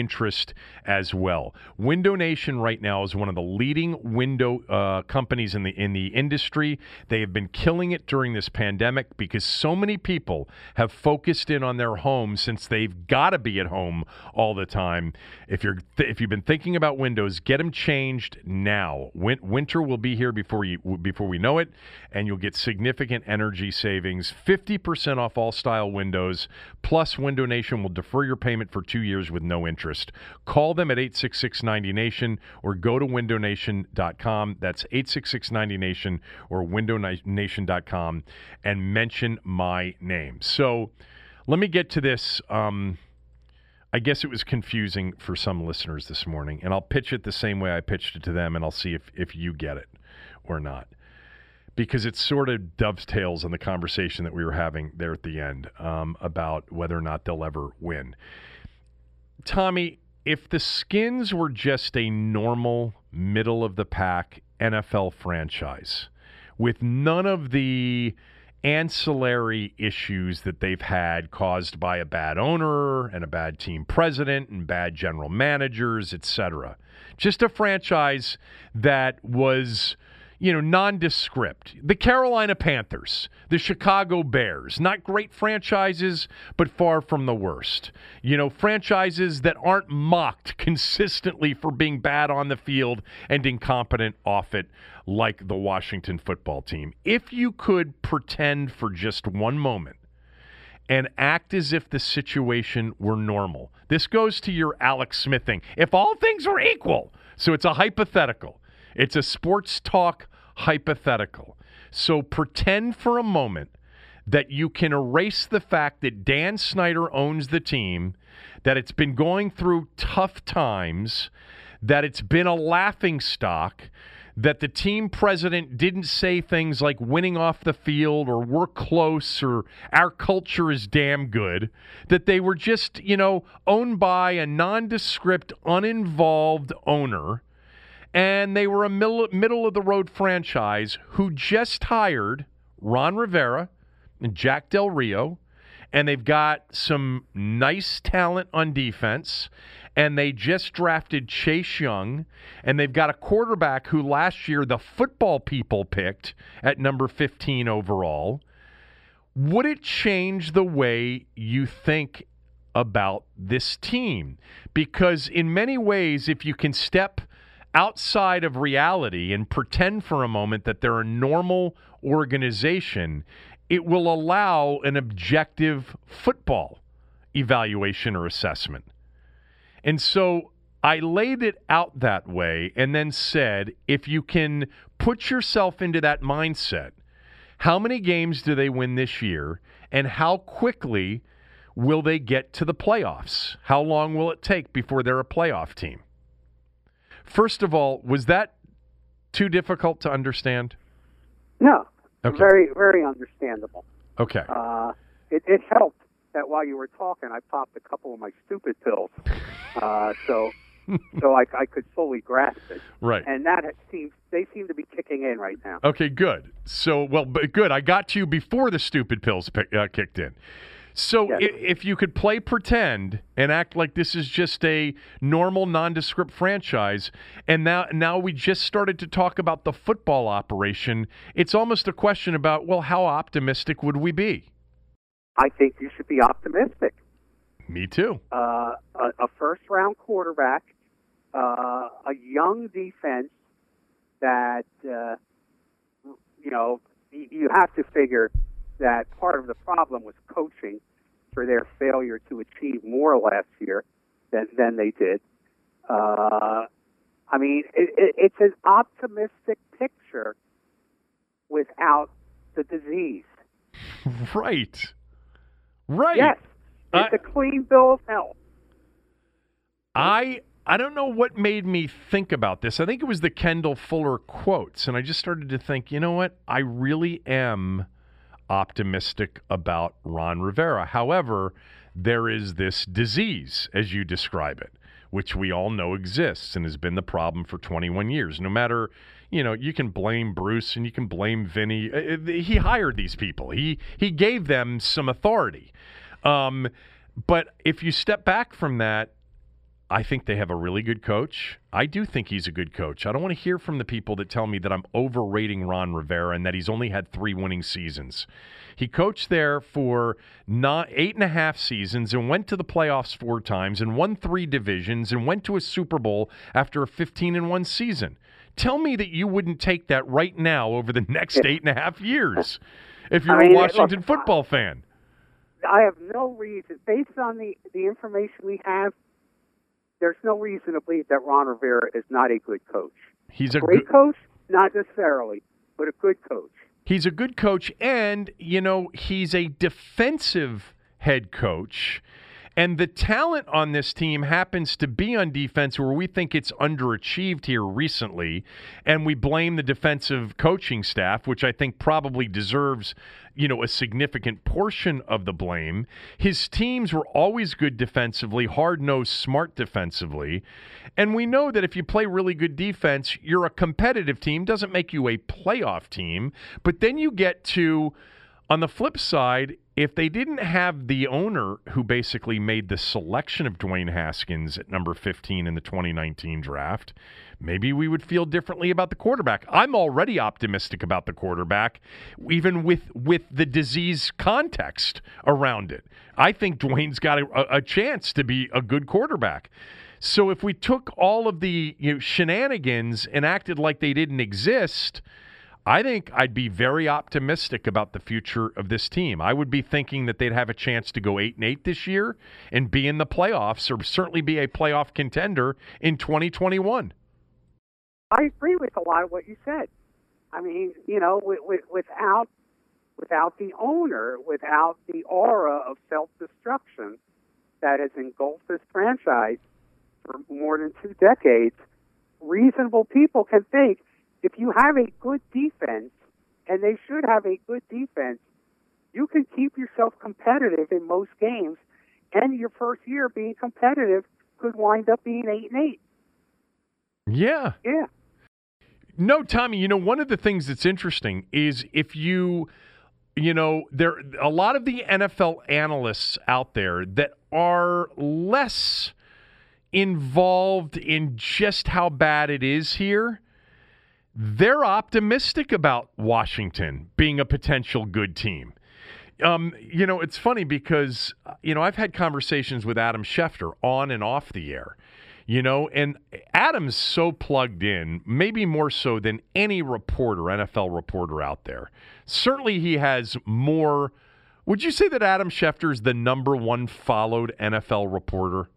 as well. Window Nation right now is one of the leading window uh, companies in the in the industry. They have been killing it during this pandemic because so many people have focused in on their home since they've got to be at home all the time. If you're th- if you've been thinking about windows, get them changed now. Win- winter will be here before you before we know it, and you'll get significant energy savings. Fifty percent off all style windows. Plus, Window Nation will defer your payment for two years with no interest. Call them at 866 90 Nation or go to windownation.com. That's 866 90 Nation or windownation.com and mention my name. So let me get to this. Um, I guess it was confusing for some listeners this morning, and I'll pitch it the same way I pitched it to them, and I'll see if, if you get it or not. Because it sort of dovetails on the conversation that we were having there at the end um, about whether or not they'll ever win. Tommy, if the Skins were just a normal middle of the pack NFL franchise with none of the ancillary issues that they've had caused by a bad owner and a bad team president and bad general managers, etc. Just a franchise that was you know, nondescript. The Carolina Panthers, the Chicago Bears, not great franchises, but far from the worst. You know, franchises that aren't mocked consistently for being bad on the field and incompetent off it, like the Washington football team. If you could pretend for just one moment and act as if the situation were normal. This goes to your Alex Smith thing. If all things were equal, so it's a hypothetical. It's a sports talk hypothetical. So pretend for a moment that you can erase the fact that Dan Snyder owns the team, that it's been going through tough times, that it's been a laughing stock, that the team president didn't say things like winning off the field or we're close or our culture is damn good, that they were just, you know, owned by a nondescript, uninvolved owner and they were a middle, middle of the road franchise who just hired Ron Rivera and Jack Del Rio, and they've got some nice talent on defense. And they just drafted Chase Young, and they've got a quarterback who last year the football people picked at number 15 overall. Would it change the way you think about this team? Because in many ways, if you can step – outside of reality and pretend for a moment that they're a normal organization, it will allow an objective football evaluation or assessment. And so I laid it out that way and then said if you can put yourself into that mindset, how many games do they win this year and how quickly will they get to the playoffs? How long will it take before they're a playoff team? First of all, was that too difficult to understand? No. Okay. Very, very understandable. Okay. Uh, it, it helped that while you were talking, I popped a couple of my stupid pills, uh, so so I, I could fully grasp it. Right. And that seems they seem to be kicking in right now. Okay, good. So, well, but good. I got to you before the stupid pills pick, uh, kicked in. So Yes. if you could play pretend and act like this is just a normal nondescript franchise, and now now we just started to talk about the football operation, it's almost a question about well, how optimistic would we be? I think you should be optimistic. Me too. Uh, a, a first round quarterback, uh, a young defense that uh, you know you you have to figure that part of the problem was coaching for their failure to achieve more last year than than they did. Uh, I mean, it, it, it's an optimistic picture without the disease. Right. Right. Yes, it's I- a clean bill of health. I I don't know what made me think about this. I think it was the Kendall Fuller quotes, and I just started to think, you know what? I really am optimistic about Ron Rivera. However, there is this disease, as you describe it, which we all know exists and has been the problem for 21 years. No matter, you know, you can blame Bruce and you can blame Vinny. Uh, uh, He hired these people. He he gave them some authority. Um, but if you step back from that, I think they have a really good coach. I do think he's a good coach. I don't want to hear from the people that tell me that I'm overrating Ron Rivera and that he's only had three winning seasons. He coached there for not eight and a half seasons and went to the playoffs four times and won three divisions and went to a Super Bowl after a 15 and one season. Tell me that you wouldn't take that right now over the next eight and a half years if you're I mean, a look, Washington football fan. I have no reason, based on the, the information we have, there's no reason to believe that Ron Rivera is not a good coach. He's a Great good, coach, not necessarily, but a good coach. He's a good coach, and you know he's a defensive head coach. And the talent on this team happens to be on defense where we think it's underachieved here recently. And we blame the defensive coaching staff, which I think probably deserves, you know, a significant portion of the blame. His teams were always good defensively, hard nosed, smart defensively. And we know that if you play really good defense, you're a competitive team. Doesn't make you a playoff team. But then you get to on the flip side, if they didn't have the owner who basically made the selection of Dwayne Haskins at number 15 in the 2019 draft, maybe we would feel differently about the quarterback. I'm already optimistic about the quarterback, even with with the disease context around it. I think Dwayne's got a, a chance to be a good quarterback. So if we took all of the you know, shenanigans and acted like they didn't exist, I think I'd be very optimistic about the future of this team. I would be thinking that they'd have a chance to go 8 and 8 this year and be in the playoffs or certainly be a playoff contender in 2021. I agree with a lot of what you said. I mean, you know, with, with, without without the owner, without the aura of self destruction that has engulfed this franchise for more than two decades, reasonable people can think if you have a good defense, and they should have a good defense, you can keep yourself competitive in most games, and your first year being competitive could wind up being eight and eight. Yeah. Yeah. No, Tommy, you know, one of the things that's interesting is if you you know, there a lot of the NFL analysts out there that are less involved in just how bad it is here. They're optimistic about Washington being a potential good team. Um, you know, it's funny because you know I've had conversations with Adam Schefter on and off the air. You know, and Adam's so plugged in, maybe more so than any reporter, NFL reporter out there. Certainly, he has more. Would you say that Adam Schefter is the number one followed NFL reporter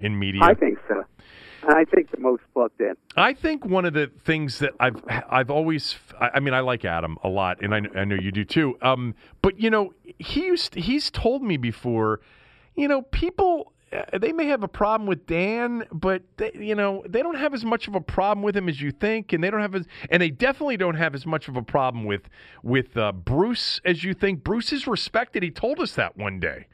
in media? I think so. I think the most plugged in. I think one of the things that I've I've always I mean I like Adam a lot and I, I know you do too. Um, but you know he used he's told me before, you know people uh, they may have a problem with Dan, but they, you know they don't have as much of a problem with him as you think, and they don't have as and they definitely don't have as much of a problem with with uh, Bruce as you think. Bruce is respected. He told us that one day.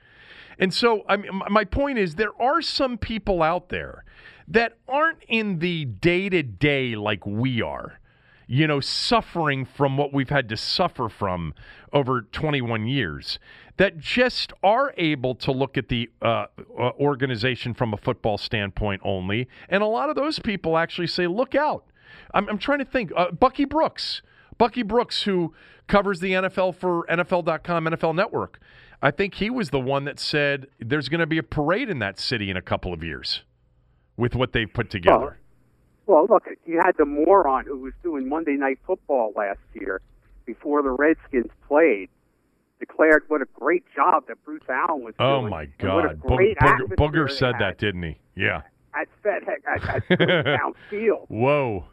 And so, I mean, my point is, there are some people out there that aren't in the day to day like we are, you know, suffering from what we've had to suffer from over 21 years, that just are able to look at the uh, uh, organization from a football standpoint only. And a lot of those people actually say, look out. I'm, I'm trying to think. Uh, Bucky Brooks. Bucky Brooks, who covers the NFL for NFL.com, NFL Network. I think he was the one that said there's going to be a parade in that city in a couple of years with what they've put together. Well, look, you had the moron who was doing Monday Night Football last year before the Redskins played declared what a great job that Bruce Allen was Oh doing. Oh my and what a God, Bo- great Booger, Booger said had that, didn't he? Yeah. at Fed at, at Town Field. Whoa.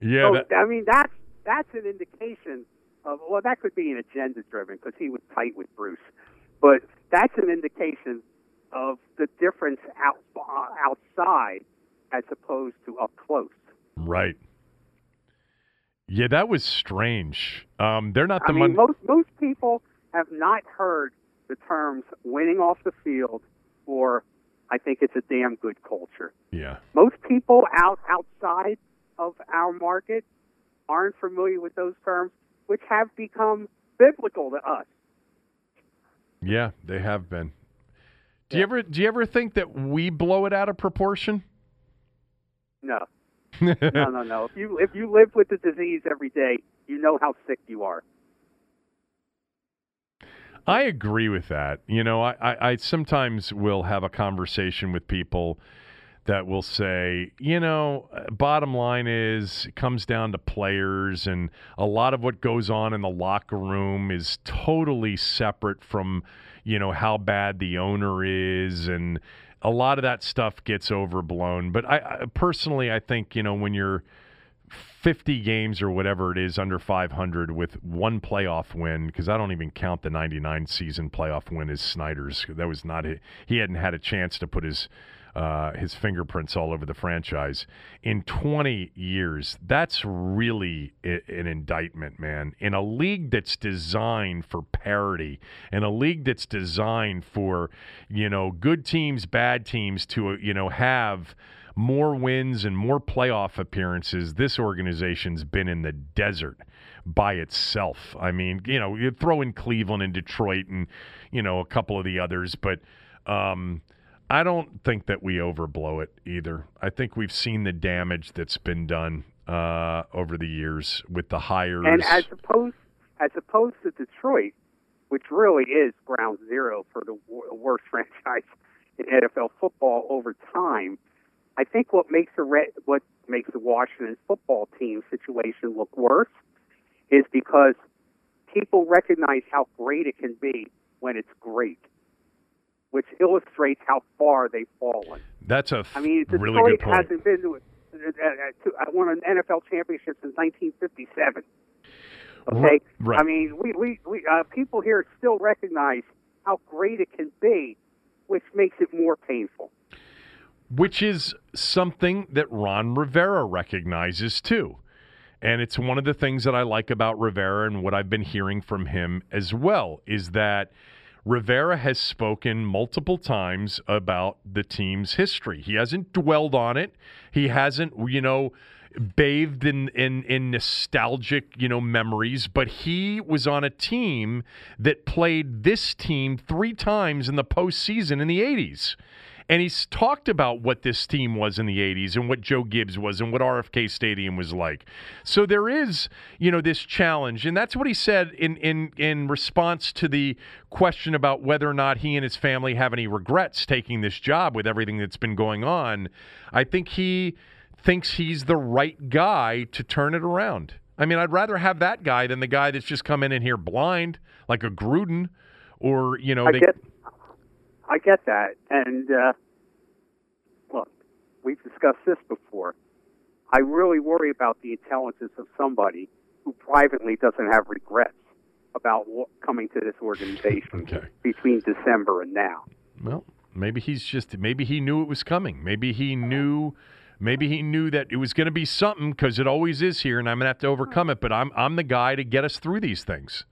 Yeah. so, that- I mean, that's that's an indication of well, that could be an agenda driven because he was tight with Bruce, but that's an indication of the difference out outside as opposed to up close. right. Yeah, that was strange. Um, they're not I the mean, Mon- most most people have not heard the terms winning off the field or I think it's a damn good culture. Yeah. Most people out outside of our market aren't familiar with those terms, which have become biblical to us. Yeah, they have been. Do you ever do you ever think that we blow it out of proportion? No, no, no, no. If you if you live with the disease every day, you know how sick you are. I agree with that. You know, I, I, I sometimes will have a conversation with people that will say, you know, bottom line is it comes down to players, and a lot of what goes on in the locker room is totally separate from, you know, how bad the owner is, and a lot of that stuff gets overblown. But I, I personally, I think, you know, when you're 50 games or whatever it is under 500 with one playoff win because I don't even count the 99 season playoff win as Snyder's. That was not it. He hadn't had a chance to put his uh, his fingerprints all over the franchise in 20 years. That's really an indictment, man. In a league that's designed for parity, in a league that's designed for you know good teams, bad teams to uh, you know have more wins and more playoff appearances, this organization's been in the desert by itself. I mean, you know, you throw in Cleveland and Detroit and, you know, a couple of the others, but um, I don't think that we overblow it either. I think we've seen the damage that's been done uh, over the years with the hires. And as opposed as opposed to Detroit, which really is ground zero for the worst franchise in NFL football over time, I think what makes the Red, what makes the Washington football team situation look worse is because people recognize how great it can be when it's great, which illustrates how far they've fallen. that's a I mean, Detroit really good point. hasn't been to, uh, uh, to uh, won an NFL championship since 1957. Okay, Right. I mean, we we, we uh, people here still recognize how great it can be, which makes it more painful. which is something that Ron Rivera recognizes too. And it's one of the things that I like about Rivera and what I've been hearing from him as well is that Rivera has spoken multiple times about the team's history. He hasn't dwelled on it. He hasn't, you know, bathed in, in in nostalgic, you know, memories, but he was on a team that played this team three times in the postseason in the 80s. And he's talked about what this team was in the 80s and what Joe Gibbs was and what RFK Stadium was like. So there is, you know, this challenge. And that's what he said in, in, in response to the question about whether or not he and his family have any regrets taking this job with everything that's been going on. I think he thinks he's the right guy to turn it around. I mean, I'd rather have that guy than the guy that's just come in in here blind, like a Gruden, or, you know, I they, get, I get that, and uh, look, we've discussed this before. I really worry about the intelligence of somebody who privately doesn't have regrets about what, coming to this organization Okay. between December and now. Well, maybe he's just maybe he knew it was coming. Maybe he knew maybe he knew that it was going to be something cuz it always is here and I'm going to have to overcome it, but I'm I'm the guy to get us through these things.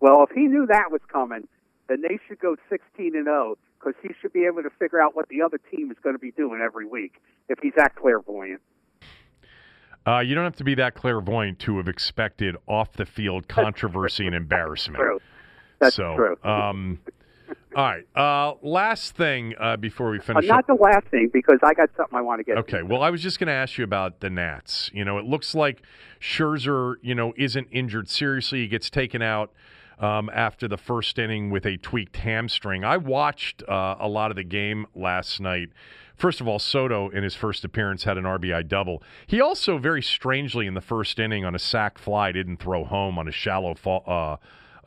Well, if he knew that was coming, then they should go 16 and 0 because he should be able to figure out what the other team is going to be doing every week if he's that clairvoyant. Uh, you don't have to be that clairvoyant to have expected off the field controversy and embarrassment. True. That's so, true. Um, all right. Uh, last thing uh, before we Uh, finish. not up. the last thing because I got something I want to get. Okay. to. Well, I was just going to ask you about the Nats. You know, it looks like Scherzer, you know, isn't injured seriously. He gets taken out um, after the first inning with a tweaked hamstring. I watched uh, a lot of the game last night. First of all, Soto in his first appearance had an RBI double. He also, very strangely, in the first inning on a sac fly, didn't throw home on a shallow fall, uh,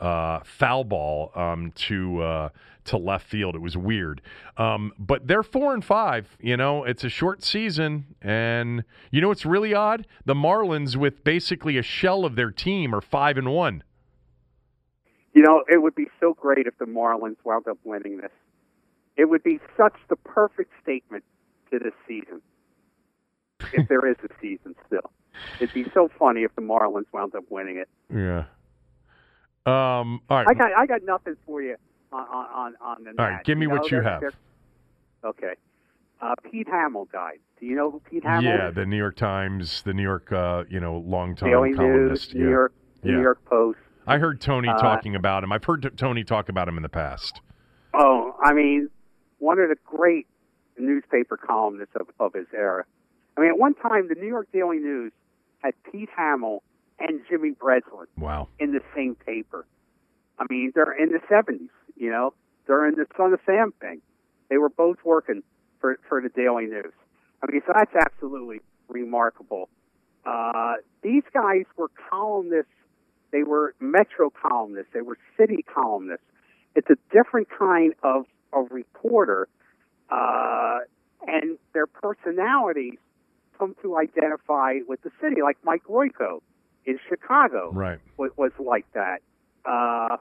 uh, foul ball um, to uh, to left field. It was weird. Um, but they're four and five. You know, it's a short season, and you know what's really odd? The Marlins, with basically a shell of their team, are five and one. You know, it would be so great if the Marlins wound up winning this. It would be such the perfect statement to this season, if there is a season still. It'd be so funny if the Marlins wound up winning it. Yeah. Um, all right. I got I got nothing for you on on on the. All right, give me you what know, you have. Okay. Uh, Pete Hamill died. Do you know who Pete Hamill Yeah, is? the New York Times, the New York, uh, you know, long-time Daily columnist. News, New yeah. York, Yeah. New York Post. I heard Tony Uh, talking about him. I've heard t- Tony talk about him in the past. Oh, I mean, one of the great newspaper columnists of, of his era. I mean, at one time, the New York Daily News had Pete Hamill and Jimmy Breslin Wow. in the same paper. I mean, they're in the 70s, you know, during the Son of Sam thing. They were both working for, for the Daily News. I mean, so that's absolutely remarkable. Uh, these guys were columnists. They were metro columnists. They were city columnists. It's a different kind of, of reporter, uh, and their personalities come to identify with the city, like Mike Royko in Chicago Right. was, was like that. Uh,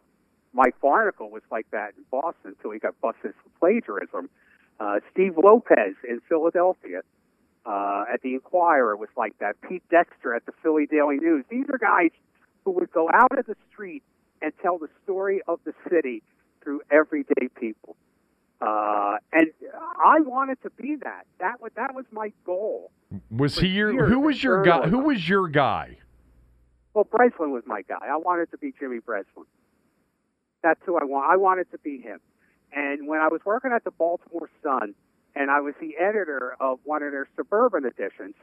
Mike Barnicle was like that in Boston until he got busted for plagiarism. Uh, Steve Lopez in Philadelphia uh, at the Inquirer was like that. Pete Dexter at the Philly Daily News. These are guys who would go out of the street and tell the story of the city through everyday people. Uh, and I wanted to be that. That was that was my goal. Was he your? Who was your guy? Who was your guy? Well, Breslin was my guy. I wanted to be Jimmy Breslin. That's who I want. I wanted to be him. And when I was working at the Baltimore Sun, and I was the editor of one of their suburban editions,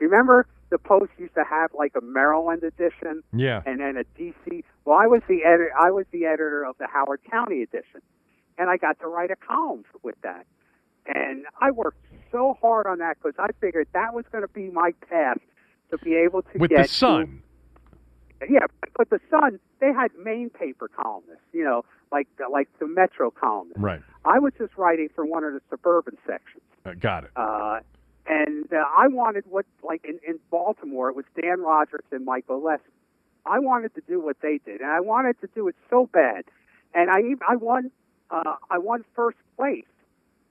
remember the Post used to have like a Maryland edition Yeah. and then a DC. Well, I was the editor. I was the editor of the Howard County edition, and I got to write a column with that. And I worked so hard on that because I figured that was going to be my path to be able to With get the to- Sun. yeah, but the Sun, they had main paper columnists, you know, like like the Metro columnists. Right. I was just writing for one of the suburban sections, Uh, got it. uh, and uh, I wanted what like in, in Baltimore, it was Dan Rodricks and Mike Gillespie. I wanted to do what they did, and I wanted to do it so bad, and I even- I won uh, I won first place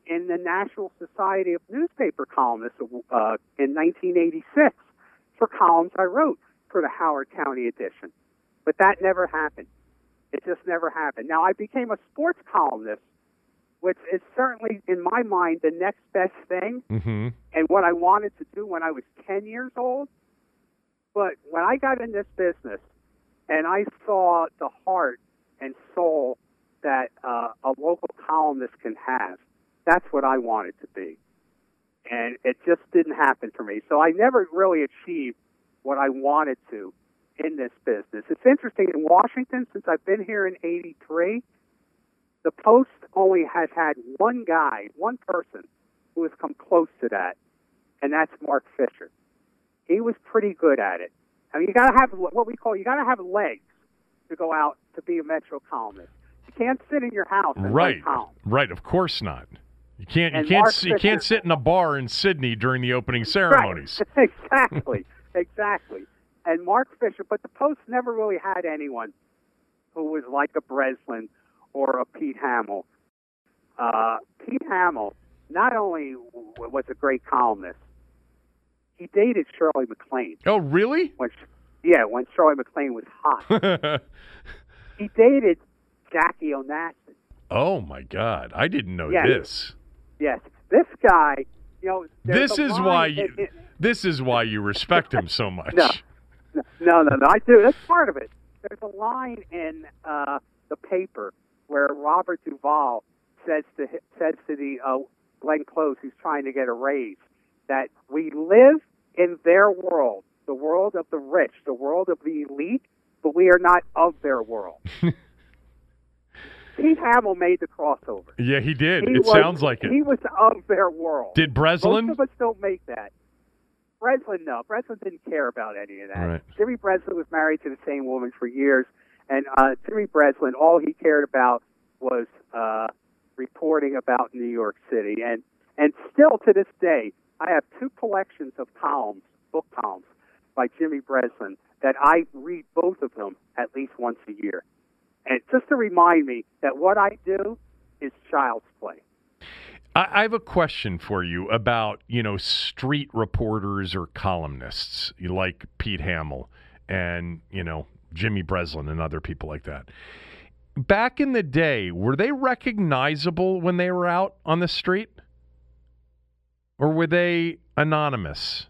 in the National Society of Newspaper Columnists uh, in 1986 for columns I wrote for the Howard County edition. But that never happened. It just never happened. Now I became a sports columnist, which is certainly in my mind the next best thing Mm-hmm. and what I wanted to do when I was 10 years old. But when I got in this business and I saw the heart and soul that uh, a local columnist can have, that's what I wanted to be. And it just didn't happen for me. So I never really achieved what I wanted to in this business. It's interesting in Washington, since I've been here in 83, the Post only has had one guy, one person who has come close to that, and that's Marc Fisher. He was pretty good at it. I mean, you got to have what we call you got to have legs to go out to be a Metro columnist. You can't sit in your house and Right. Right. Of course not. You can't. You can't. Mark You can't sit in a bar in Sydney during the opening ceremonies. Right. exactly. exactly. And Marc Fisher, but the Post never really had anyone who was like a Breslin or a Pete Hamill. Uh, Pete Hamill not only w- was a great columnist, he dated Shirley MacLaine. Oh, really? When, yeah, when Shirley MacLaine was hot, he dated Jackie Onassis. oh my God! I didn't know Yeah. this. Yes, this guy. You know, This is why you. in- This is why you respect him so much. No. No, no, no. I do. That's part of it. There's a line in uh, the paper where Robert Duvall says to says to the uh, Glenn Close, who's trying to get a raise, that we live in their world, the world of the rich, the world of the elite, but we are not of their world. Pete Hamill made the crossover. Yeah, he did. He it was- sounds like it. He was of their world. Did Breslin? Most of us don't make that. Breslin, no. Breslin didn't care about any of that. Right. Jimmy Breslin was married to the same woman for years, and uh, Jimmy Breslin, all he cared about was uh, reporting about New York City. And and still to this day, I have two collections of columns, book columns, by Jimmy Breslin that I read both of them at least once a year. And just to remind me that what I do is child's play. I, I have a question for you about you know street reporters or columnists like Pete Hamill and you know Jimmy Breslin and other people like that. Back in the day, were they recognizable when they were out on the street, or were they anonymous?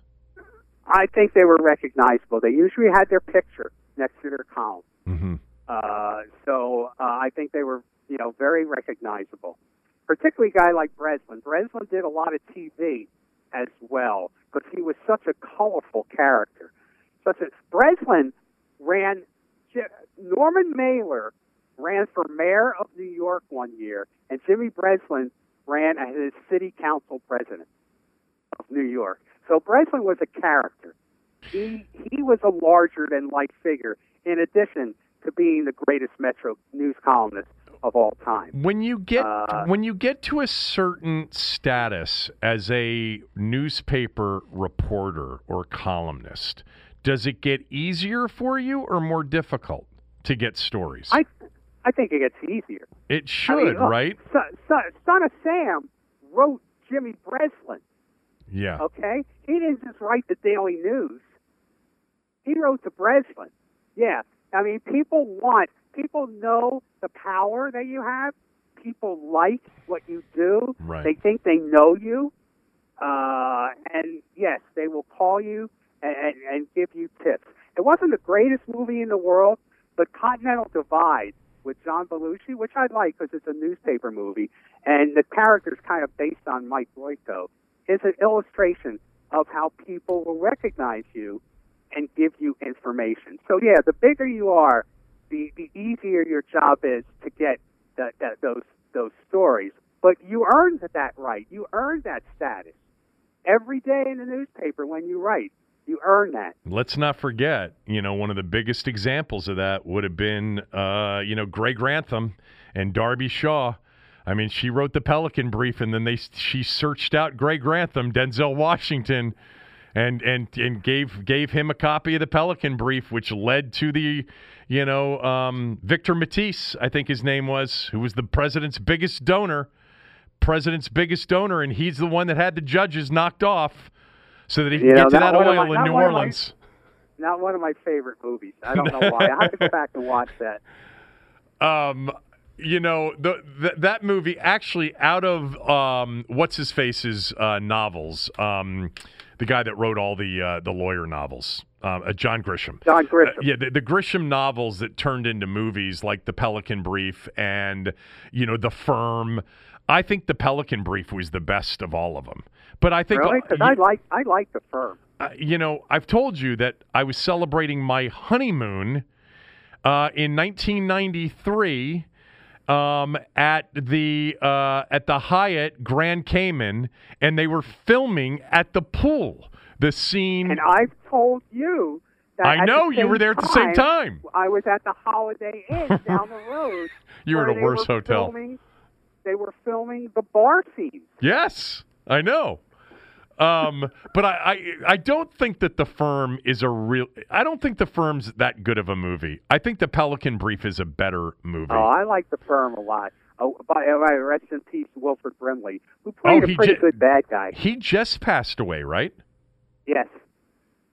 I think they were recognizable. They usually had their picture next to their column. hmm Uh, so uh, I think they were, you know, very recognizable. Particularly a guy like Breslin. Breslin did a lot of TV as well because he was such a colorful character. Such a Breslin ran. Norman Mailer ran for mayor of New York one year, and Jimmy Breslin ran as city council president of New York. So Breslin was a character. He he was a larger than life figure. In addition to being the greatest Metro news columnist of all time. When you get Uh, when you get to a certain status as a newspaper reporter or columnist, does it get easier for you or more difficult to get stories? I I think it gets easier. it I should, mean, look, right? Son, son, Son of Sam wrote Jimmy Breslin. Yeah. Okay, he didn't just write the Daily News. He wrote the Breslin. Yeah, I mean, people want, people know the power that you have. People like what you do. Right. They think they know you, uh, and yes, they will call you and, and, give you tips. It wasn't the greatest movie in the world, but Continental Divide with John Belushi, which I like because it's a newspaper movie, and the character's kind of based on Mike Royko, is an illustration of how people will recognize you and give you information. So yeah, the bigger you are, the the easier your job is to get that, those those stories. But you earned that right. You earned that status every day in the newspaper when you write. You earn that. Let's not forget, you know, one of the biggest examples of that would have been, uh, you know, Greg Grantham and Darby Shaw. I mean, she wrote the Pelican Brief, and then they she searched out Greg Grantham, Denzel Washington, and and and gave gave him a copy of the Pelican Brief, which led to the, you know, um, Victor Mattiece, I think his name was, who was the president's biggest donor, president's biggest donor, and he's the one that had the judges knocked off, so that he could You know, get to that oil my- in New of my- Orleans. Not one of my favorite movies. I don't know why. I have to go back and watch that. um, you know the, th that movie actually out of um, what's his face's uh, novels. Um, the guy that wrote all the uh, the lawyer novels, uh, uh, John Grisham. John Grisham. Uh, yeah, the, the Grisham novels that turned into movies like The Pelican Brief and you know The Firm. I think The Pelican Brief was the best of all of them. But I think really? Uh, I like I like the firm. uh, you know, I've told you that I was celebrating my honeymoon uh, in 1993 um, at the uh, at the Hyatt Grand Cayman, and they were filming at the pool. The scene. And I've told you that I know you were there at the same time. I was at the Holiday Inn down the road. You were at a worse hotel. Filming, they were filming the bar scenes. Yes, I know. Um, but I, I I don't think that the firm is a real. I don't think the firm's that good of a movie. I think the Pelican Brief is a better movie. Oh, I like the firm a lot. Oh, by, by rest in peace, Wilford Brimley, who played Oh, a pretty ju- good bad guy. He just passed away, right? Yes.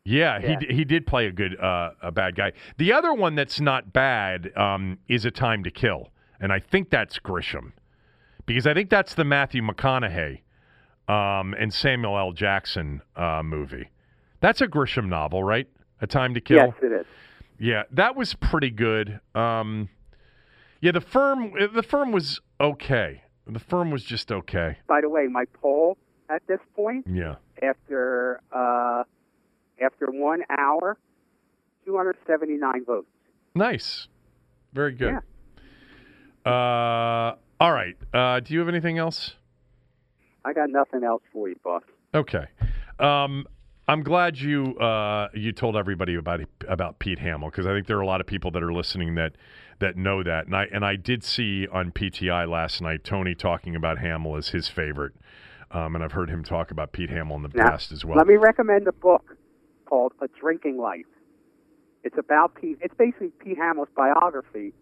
Yeah, Yeah. he he did play a good uh, a bad guy. The other one that's not bad um, is A Time to Kill, and I think that's Grisham, because I think that's the Matthew McConaughey um, and Samuel L. Jackson uh, movie. That's a Grisham novel, right? A Time to Kill. Yes, it is. Yeah, that was pretty good. Um, yeah, the firm the firm was okay. The firm was just okay. By the way, my poll at this point, Yeah. after uh, after one hour, 279 votes. Nice. Very good. Uh, All right. Uh, do you have anything else? I got nothing else for you, boss. Okay. Um, I'm glad you uh, you told everybody about about Pete Hamill because I think there are a lot of people that are listening that that know that, and I and I did see on PTI last night Tony talking about Hamill as his favorite, um, and I've heard him talk about Pete Hamill in the Now, past as well. Let me recommend a book called A Drinking Life. It's about Pete. It's basically Pete Hamill's biography,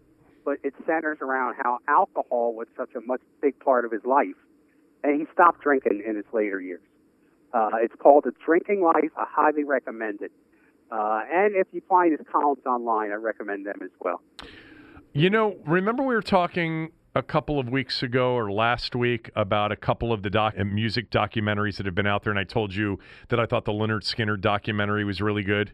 but it centers around how alcohol was such a much big part of his life, and he stopped drinking in his later years. Uh, it's called A Drinking Life. I highly recommend it. Uh, and if you find his columns online, I recommend them as well. You know, remember we were talking a couple of weeks ago or last week about a couple of the doc- uh, music documentaries that have been out there, and I told you that I thought the Lynyrd Skynyrd documentary was really good.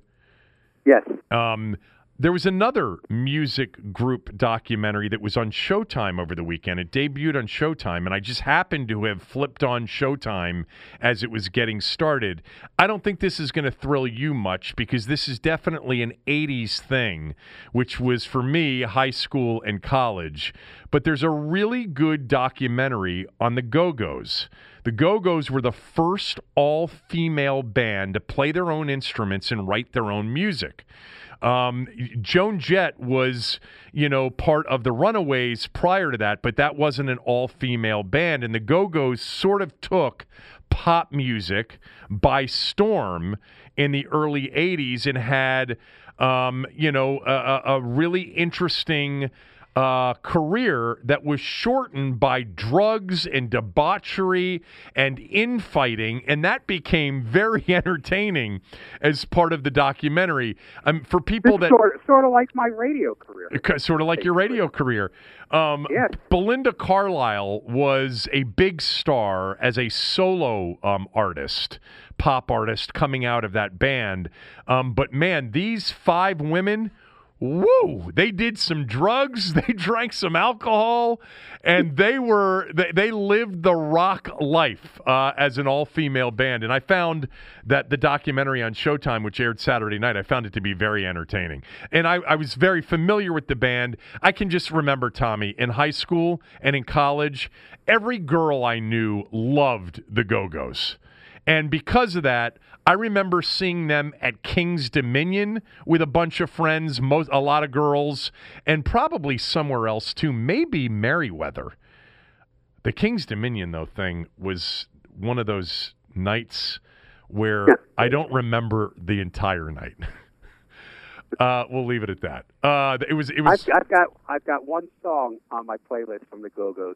Yes. Um, there was another music group documentary that was on Showtime over the weekend. It debuted on Showtime, and I just happened to have flipped on Showtime as it was getting started. I don't think this is going to thrill you much because this is definitely an 80s thing, which was for me high school and college. But there's a really good documentary on the Go Go's. The Go Go's were the first all female band to play their own instruments and write their own music. Um, Joan Jett was, you know, part of the Runaways prior to that, but that wasn't an all female band. And the Go Go's sort of took pop music by storm in the early 80s and had, um, you know, a, a really interesting uh, career that was shortened by drugs and debauchery and infighting, and that became very entertaining as part of the documentary. Um, for people that sort, sort of like my radio career. sort of like your radio career. Um, Yes. Belinda Carlisle was a big star as a solo um, artist, pop artist coming out of that band. Um, but man, these five women. Woo! They did some drugs. They drank some alcohol, and they were they, they lived the rock life uh, as an all-female band. And I found that the documentary on Showtime, which aired Saturday night, I found it to be very entertaining. And I, I was very familiar with the band. I can just remember Tommy in high school and in college. Every girl I knew loved the Go Go's. And because of that, I remember seeing them at King's Dominion with a bunch of friends, most a lot of girls, and probably somewhere else too, maybe Merriweather. The King's Dominion though thing was one of those nights where I don't remember the entire night. Uh, we'll leave it at that. Uh, it was it was I've, I've got I've got one song on my playlist from the Go Go's.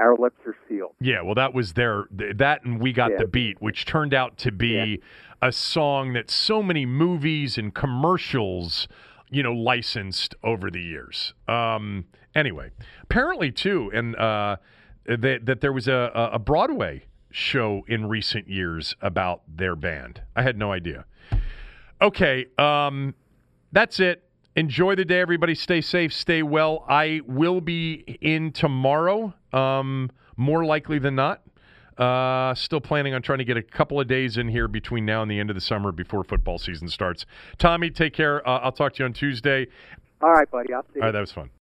Our lips are sealed. Yeah, well, that was their that, and we got Yeah. the beat, which turned out to be a song that so many movies and commercials, you know, licensed over the years. Um, anyway, apparently too, and uh, that that there was a a a Broadway show in recent years about their band. I had no idea. Okay, um, that's it. Enjoy the day, everybody. Stay safe, stay well. I will be in tomorrow, um, more likely than not. Uh, still planning on trying to get a couple of days in here between now and the end of the summer before football season starts. Tommy, take care. Uh, I'll talk to you on Tuesday. All right, buddy. I'll see you. All right, that was fun.